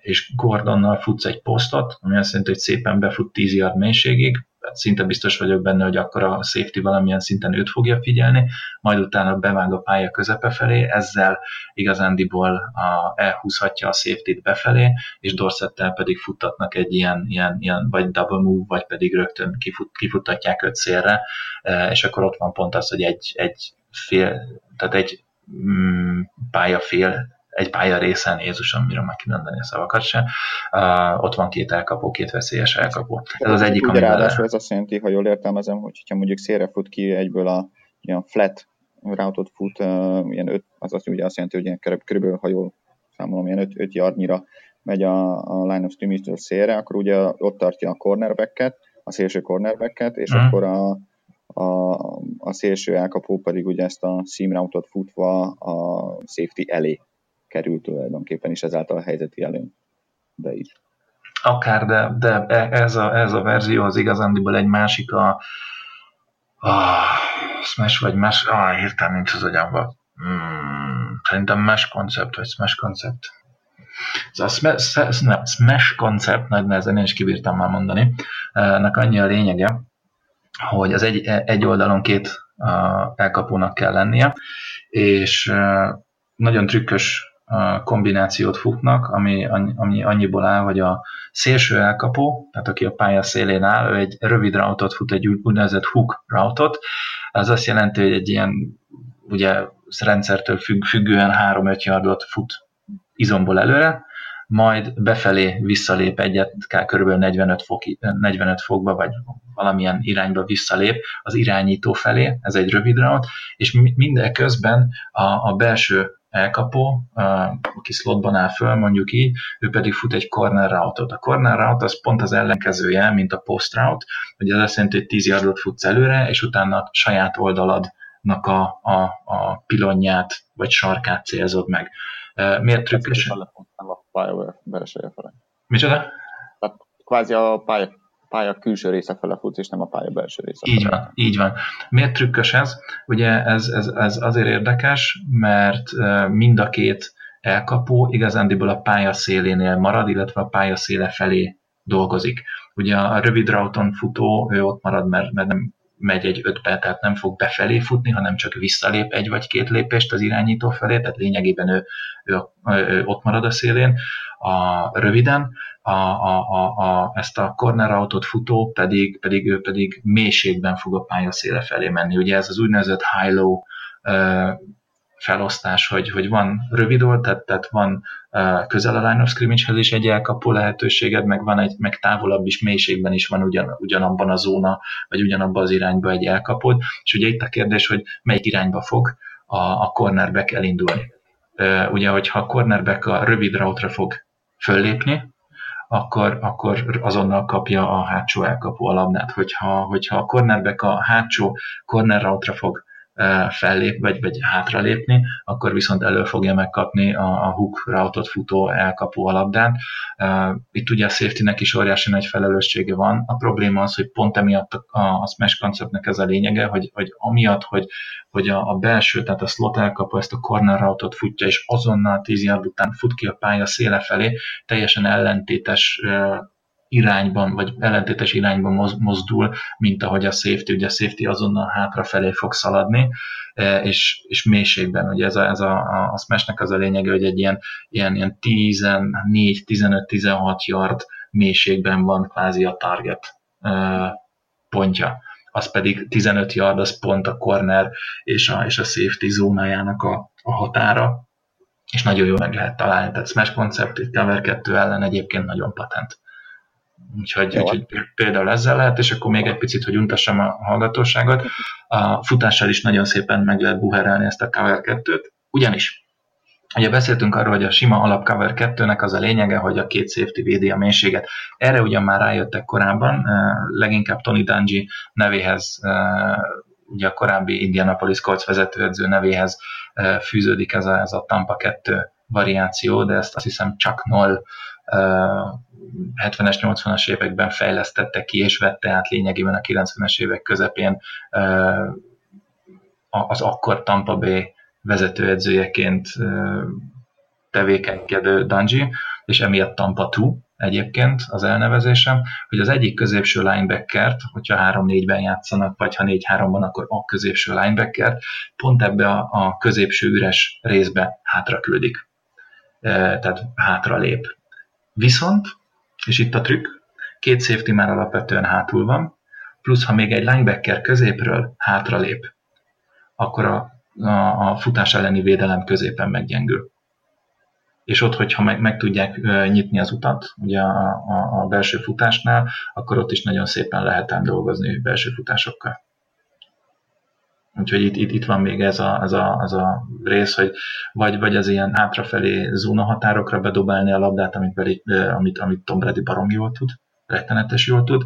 És Gordonnal futsz egy posztot, ami azt jelenti, hogy szépen befut 10 yard mélységig, szinte biztos vagyok benne, hogy akkor a safety valamilyen szinten őt fogja figyelni, majd utána bevág a pálya közepe felé, ezzel igazándiból a, elhúzhatja a safety-t befelé, és Dorsettel pedig futtatnak egy ilyen, ilyen, ilyen vagy double move, vagy pedig rögtön kifut, kifuttatják öt szélre, e, és akkor ott van pont az, hogy egy, egy fél, tehát egy mm, pályafél egy pálya részen, Jézusom, mire meg kimondani a szavakat se, uh, ott van két elkapó, két veszélyes elkapó. Ez az egyik, ami ráadásul ez azt jelenti, ha jól értelmezem, hogy ha mondjuk szélre fut ki egyből a ilyen flat routot fut, uh, ilyen öt, az azt, ugye azt jelenti, hogy ilyen körülbelül, ha jól számolom, ilyen 5, 5 yardnyira megy a, a line of scrimmage-től szélre, akkor ugye ott tartja a cornerbacket, a szélső cornerbacket, és mm. akkor a, a, a szélső elkapó pedig ugye ezt a seam routot futva a safety elé kerül tulajdonképpen, és ezáltal a helyzeti előny. De is. Akár, de, de ez, a, ez a verzió az igazándiból egy másik a, a Smash vagy más, ah, hirtelen nincs az agyamban. Hmm, szerintem Mesh koncept, vagy Smash koncept. Ez a Smash koncept, nagy nehezen én is kibírtam már mondani, ennek annyi a lényege, hogy az egy, egy oldalon két elkapónak kell lennie, és nagyon trükkös kombinációt futnak, ami, ami annyiból áll, hogy a szélső elkapó, tehát aki a pálya szélén áll, ő egy rövid routot fut, egy úgynevezett hook routot. Ez azt jelenti, hogy egy ilyen ugye rendszertől függ, függően 3-5 yardot fut izomból előre, majd befelé visszalép egyet, kell kb. 45, fok, 45 fokba, vagy valamilyen irányba visszalép az irányító felé, ez egy rövid round, és mindeközben a, a belső elkapó, aki slotban áll föl, mondjuk így, ő pedig fut egy corner route-ot. A corner route az pont az ellenkezője, mint a post route, hogy ez azt jelenti, hogy 10 yardot futsz előre, és utána saját oldaladnak a, a, a pilonját vagy sarkát célzod meg. Miért trükkös? Nem a pálya belseje fele. Micsoda? Tehát kvázi a pálya, pálya külső része fele futsz, és nem a pálya belső része. Így van, így van. Miért trükkös ez? Ugye ez, ez, ez azért érdekes, mert mind a két elkapó igazándiból a pálya szélénél marad, illetve a pálya széle felé dolgozik. Ugye a rövid routon futó, ő ott marad, mert, mert nem megy egy öt perc, tehát nem fog befelé futni, hanem csak visszalép egy vagy két lépést az irányító felé, tehát lényegében ő, ő, ő ott marad a szélén. A, röviden a, a, a, a, ezt a corner autót futó pedig, pedig ő pedig mélységben fog a pálya széle felé menni. Ugye ez az úgynevezett high-low felosztás, hogy, hogy van rövid old, tehát, van uh, közel a line of scrimmage-hez is egy elkapó lehetőséged, meg van egy, meg távolabb is, mélységben is van ugyan, ugyanabban a zóna, vagy ugyanabban az irányba egy elkapod, és ugye itt a kérdés, hogy melyik irányba fog a, a cornerback elindulni. Uh, ugye, hogyha a cornerback a rövid route fog föllépni, akkor, akkor azonnal kapja a hátsó elkapó a labdát. Hogyha, hogyha a cornerback a hátsó corner route fog fellép, vagy, vagy hátralépni, akkor viszont elő fogja megkapni a, a hook routot futó elkapó a labdát. Itt ugye a safety-nek is óriási nagy felelőssége van. A probléma az, hogy pont emiatt a, a smash konceptnek ez a lényege, hogy, hogy amiatt, hogy, hogy a, a belső, tehát a slot elkapó ezt a corner routot futja, és azonnal 10 yard után fut ki a pálya széle felé, teljesen ellentétes irányban, vagy ellentétes irányban mozdul, mint ahogy a safety, ugye a safety azonnal hátrafelé fog szaladni, e, és, és mélységben, ugye ez a, ez a, a, a smashnek az a lényege, hogy egy ilyen, ilyen, ilyen 14, 15, 16 yard mélységben van kvázi a target e, pontja. Az pedig 15 yard, az pont a corner és a, és a safety zónájának a, a határa, és nagyon jól meg lehet találni. Tehát Smash koncept itt Cover 2 ellen egyébként nagyon patent. Úgyhogy, úgyhogy például ezzel lehet, és akkor még egy picit, hogy untassam a hallgatóságot. A futással is nagyon szépen meg lehet buherelni ezt a Cover 2-t, ugyanis Ugye beszéltünk arról, hogy a sima alap Cover 2-nek az a lényege, hogy a két safety védi a mélységet. Erre ugyan már rájöttek korábban, leginkább Tony Dungy nevéhez, ugye a korábbi Indianapolis Colts vezetőedző nevéhez fűződik ez a, ez a Tampa 2 variáció, de ezt azt hiszem Chuck Noll 70-es, 80-as években fejlesztette ki, és vette át lényegében a 90-es évek közepén az akkor Tampa Bay vezetőedzőjeként tevékenykedő Dungy, és emiatt Tampa 2 egyébként az elnevezésem, hogy az egyik középső linebackert, hogyha 3-4-ben játszanak, vagy ha 4-3-ban, akkor a középső linebackert pont ebbe a, a középső üres részbe hátra küldik. Tehát hátra lép. Viszont és itt a trükk, két safety már alapvetően hátul van, plusz ha még egy linebacker középről hátralép, akkor a, a, a futás elleni védelem középen meggyengül. és ott, hogyha meg, meg tudják nyitni az utat, ugye a, a, a belső futásnál, akkor ott is nagyon szépen lehet ám dolgozni belső futásokkal. Úgyhogy itt, itt, itt van még ez a, ez, a, ez a rész, hogy vagy, vagy az ilyen hátrafelé zóna határokra bedobálni a labdát, amit, amit, amit Tom Brady barom jól tud, rettenetes jól tud,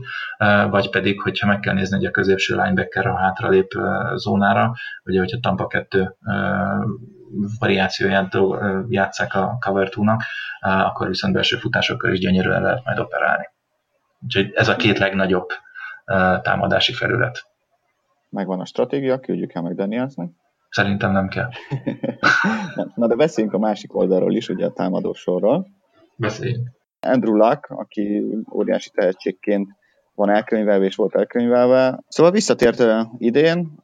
vagy pedig, hogyha meg kell nézni, hogy a középső linebacker a hátralép zónára, ugye, hogyha Tampa 2 variációját játszák a cover 2 akkor viszont belső futásokkal is gyönyörűen lehet majd operálni. Úgyhogy ez a két legnagyobb támadási felület. Megvan a stratégia, küldjük el meg Danielsnek. Szerintem nem kell. Na de beszéljünk a másik oldalról is, ugye a támadó sorról. Beszéljünk. Andrew Luck, aki óriási tehetségként van elkönyvelve és volt elkönyvelve. Szóval visszatért idén,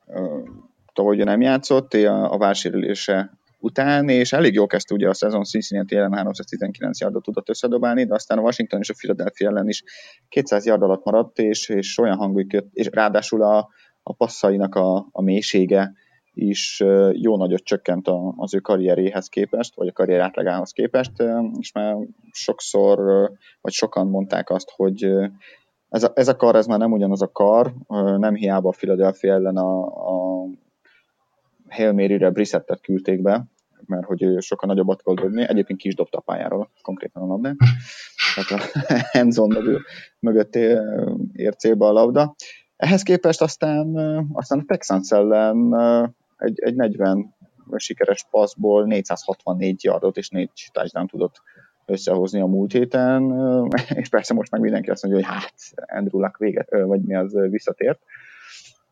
tavaly ugye nem játszott, a, a válsérülése után, és elég jó kezdte ugye a szezon Cincinnati ellen 319 yardot tudott összedobálni, de aztán a Washington és a Philadelphia ellen is 200 yard alatt maradt, és, és olyan hangú, és ráadásul a, a passzainak a, a mélysége is jó nagyot csökkent az ő karrieréhez képest, vagy a karrier átlagához képest, és már sokszor, vagy sokan mondták azt, hogy ez a, ez a kar, ez már nem ugyanaz a kar, nem hiába a Philadelphia ellen a, a Hail Mary-re Brissettet küldték be, mert hogy ő sokkal nagyobbat akar dobni, egyébként ki is dobta a pályáról, konkrétan a labdát, tehát a hands-on mögött ért célba a labda. Ehhez képest aztán, aztán a Texans ellen egy, egy 40 sikeres passzból 464 yardot és 4 touchdown tudott összehozni a múlt héten, és persze most meg mindenki azt mondja, hogy hát Andrew Luck véget, vagy mi az visszatért.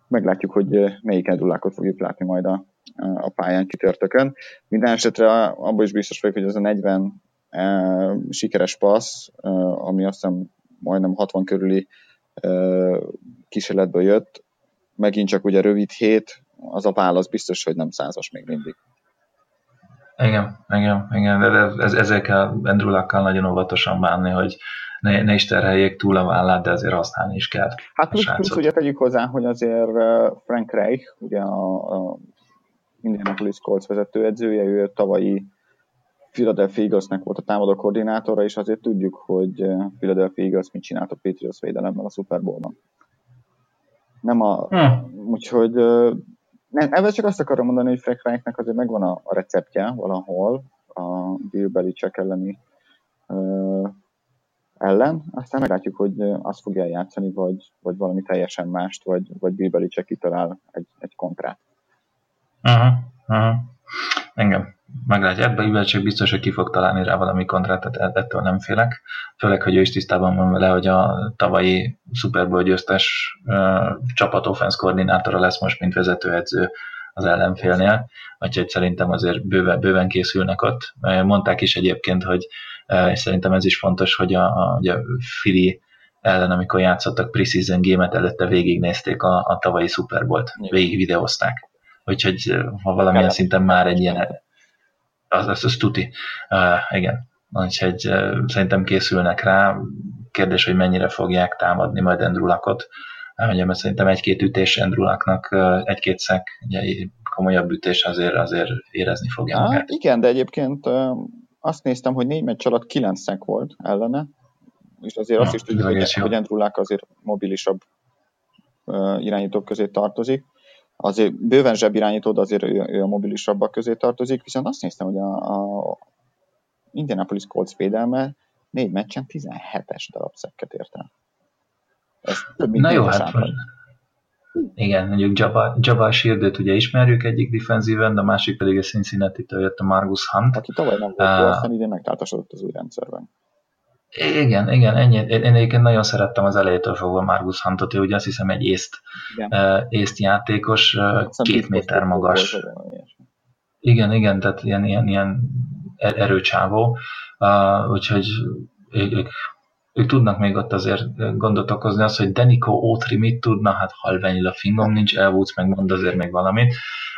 Meglátjuk, hogy melyik Andrew Luckot fogjuk látni majd a, a pályán kitörtökön. Minden esetre abban is biztos vagyok, hogy ez a 40 e, sikeres passz, ami azt hiszem majdnem 60 körüli kísérletből jött, megint csak ugye rövid hét, az a válasz biztos, hogy nem százas még mindig. Igen, igen, igen, de ez, Andrew Luck-kal nagyon óvatosan bánni, hogy ne, ne is terheljék túl a vállát, de azért használni is kell. Hát plusz, plusz ugye tegyük hozzá, hogy azért Frank Reich, ugye a, a Indianapolis Colts vezetőedzője, ő tavalyi Philadelphia Eaglesnek volt a támadó koordinátora, és azért tudjuk, hogy Philadelphia Eagles mit csinált a Patriots védelemmel a Super Bowl-ban. Nem a... Hmm. Úgyhogy nem, ebben csak azt akarom mondani, hogy Frank Reichnek azért megvan a, a receptje valahol a Bill Belichick elleni ö, ellen, aztán meglátjuk, hogy azt fogja játszani, vagy, vagy valami teljesen mást, vagy, vagy Bill Belichick kitalál egy, egy kontrát. Uh-huh, uh-huh. Engem meglátja. Ebben csak biztos, hogy ki fog találni rá valami kontrátot, e- ettől nem félek. Főleg, hogy ő is tisztában van vele, hogy a tavalyi Super Bowl győztes uh, csapat offense koordinátora lesz most, mint vezetőedző az ellenfélnél, úgyhogy szerintem azért bőven, bőven készülnek ott. Mondták is egyébként, hogy és szerintem ez is fontos, hogy a, a, a Fili ellen, amikor játszottak preseason gémet, előtte végignézték a, a tavalyi Super Bowl-t, végig videózták. Úgyhogy ha valamilyen szinten már egy ilyen az, az, az tuti. Uh, igen. Úgyhogy uh, szerintem készülnek rá. Kérdés, hogy mennyire fogják támadni majd Endrulakot. Uh, ugye, mert szerintem egy-két ütés Endrulaknak, uh, egy-két szek, ugye, komolyabb ütés azért, azért érezni fogja magát. Hát igen, de egyébként uh, azt néztem, hogy négy meccs alatt kilenc szek volt ellene, és azért azt is tudjuk, hogy, hogy Endrulák azért mobilisabb uh, irányítók közé tartozik azért bőven zsebirányító, de azért ő, ő a mobilisabbak közé tartozik, viszont azt néztem, hogy a, a Indianapolis Colts védelme négy meccsen 17-es darab szekket ért el. Ez több, mint Na jó, hát igen, mondjuk Jabba, Jabba Shieldot ugye ismerjük egyik defensíven, de a másik pedig a Cincinnati-től jött a Margus Hunt. Aki tavaly nem volt, uh, aztán idén megtáltasodott az új rendszerben. Igen, igen, ennyi. Én egyébként nagyon szerettem az elejétől fogva Margus Huntot, ő ugye azt hiszem egy észt, uh, észt játékos, két méter magas. Igen, igen, tehát ilyen, ilyen, ilyen er-, erőcsávó, uh, úgyhogy ők, ők, ők tudnak még ott azért gondot okozni, az, hogy Denico Ótri mit tudna, hát halvenyil a fingom nincs, Elwoods meg mond azért még valamit.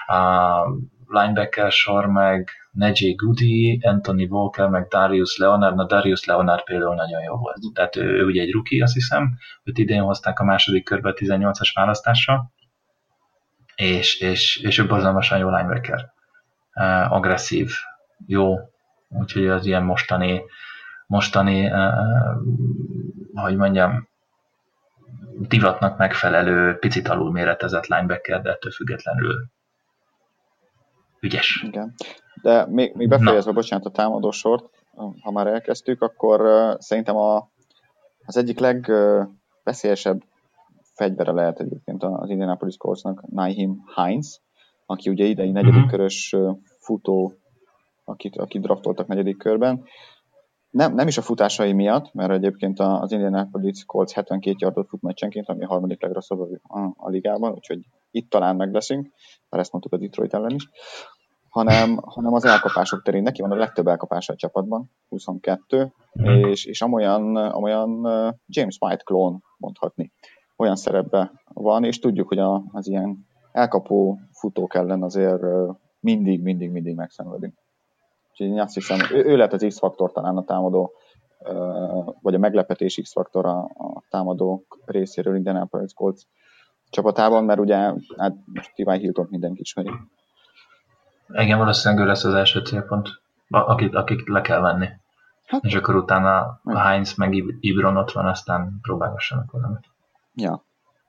Uh, linebacker sor meg Nejé Goody, Anthony Walker, meg Darius Leonard. Na Darius Leonard például nagyon jó volt. Tehát ő, ő ugye egy rookie, azt hiszem. Őt idén hozták a második körbe 18-as választásra. És, és, és ő borzalmasan jó linebacker. Uh, agresszív, jó, úgyhogy az ilyen mostani, mostani uh, hogy mondjam, divatnak megfelelő, picit alul méretezett linebacker, de ettől függetlenül ügyes. Igen. De még, még befejezve, Na. bocsánat, a támadósort, ha már elkezdtük, akkor uh, szerintem a, az egyik legveszélyesebb fegyvere lehet egyébként az Indianapolis Coltsnak Naheem Hines, aki ugye idei negyedik uh-huh. körös futó, akit, akit draftoltak negyedik körben. Nem, nem is a futásai miatt, mert egyébként az Indianapolis Colts 72 yardot fut meccsenként, ami a harmadik legrosszabb a, a, a ligában, úgyhogy itt talán megleszünk, mert ezt mondtuk a Detroit ellen is, hanem, hanem az elkapások terén. Neki van a legtöbb elkapása a csapatban, 22, mm. és, és amolyan, amolyan James White klón mondhatni. Olyan szerepben van, és tudjuk, hogy a, az ilyen elkapó futók ellen azért mindig, mindig, mindig megszenvedünk. Úgyhogy én azt hiszem, ő, ő lehet az X-faktor talán a támadó, vagy a meglepetés X-faktor a, a támadók részéről Indianapolis Colts csapatában, mert ugye hát T.Y. Hilton mindenki ismeri. Igen, valószínűleg ő lesz az első célpont, akit, akit le kell venni. Hát, és akkor utána a Heinz meg Ibron ott van, aztán próbálgassanak valamit. Ja.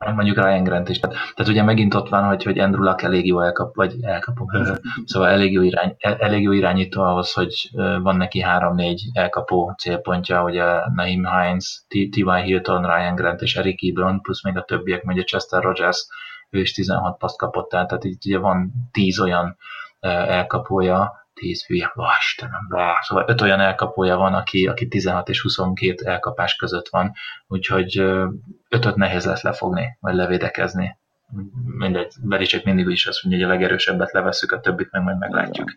Mondjuk Ryan Grant is. Tehát, tehát ugye megint ott van, hogy, hogy Andrew Luck elég jó elkap, vagy elkapom, szóval elég jó, irány, elég jó irányító ahhoz, hogy van neki három-négy elkapó célpontja, hogy a Naim Hines, T.Y. Hilton, Ryan Grant és Eric Ebron, plusz még a többiek, mondja Chester Rogers, ő is 16 paszt kapott el, tehát így ugye van 10 olyan elkapója, 10 hülye, ó, Istenem, bá. szóval 5 olyan elkapója van, aki, aki 16 és 22 elkapás között van, úgyhogy 5 nehéz lesz lefogni, vagy levédekezni. Mindegy, Belicek mindig is azt mondja, hogy a legerősebbet levesszük, a többit meg majd meglátjuk.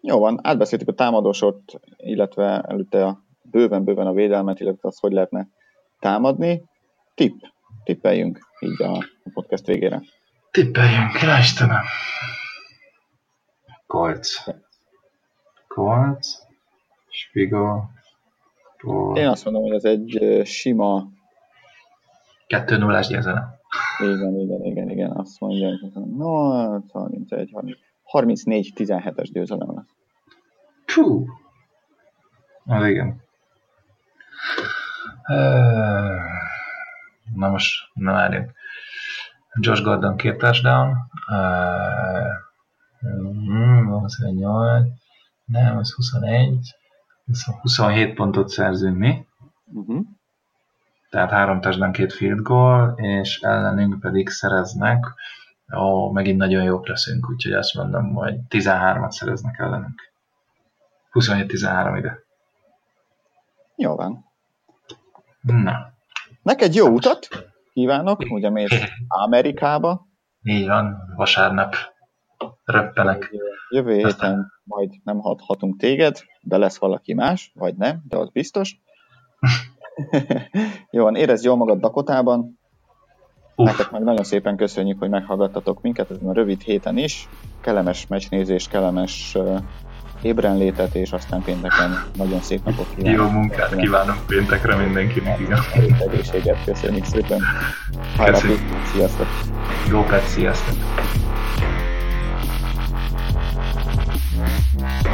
Jó van, átbeszéltük a támadósort, illetve előtte a bőven-bőven a védelmet, illetve azt, hogy lehetne támadni. Tipp, tippeljünk így a podcast végére. Tippeljünk, Istenem! Colts. Colts, Spiegel, Paul. Én azt mondom, hogy ez egy sima 2-0-ás győzelem. Igen, igen, igen, igen, azt mondja, hogy no, 31, 34, 17-es győzelem lesz. Fú! Az igen. Na most, na várjunk. Josh Gordon két touchdown, 28, nem, az 21, 27 pontot szerzünk mi. Uh-huh. Tehát három touchdown, két field goal, és ellenünk pedig szereznek, ó, megint nagyon jók leszünk, úgyhogy azt mondom, hogy 13-at szereznek ellenünk. 27-13 ide. Jó van. Na. Neked jó utat kívánok, ugye mész Amerikába. Így van, vasárnap röppenek. Jövő héten Aztán... majd nem hathatunk téged, de lesz valaki más, vagy nem, de az biztos. Jó van, érezd jól magad Dakotában. Nektek meg nagyon szépen köszönjük, hogy meghallgattatok minket ezen a rövid héten is. Kellemes meccsnézést, kellemes uh, ébrenlétet, és aztán pénteken nagyon szép napot kívánok. Jó munkát kívánok péntekre mindenkinek, igen. Egészséget köszönjük szépen. Köszönjük. Sziasztok. Jó perc, sziasztok. Thank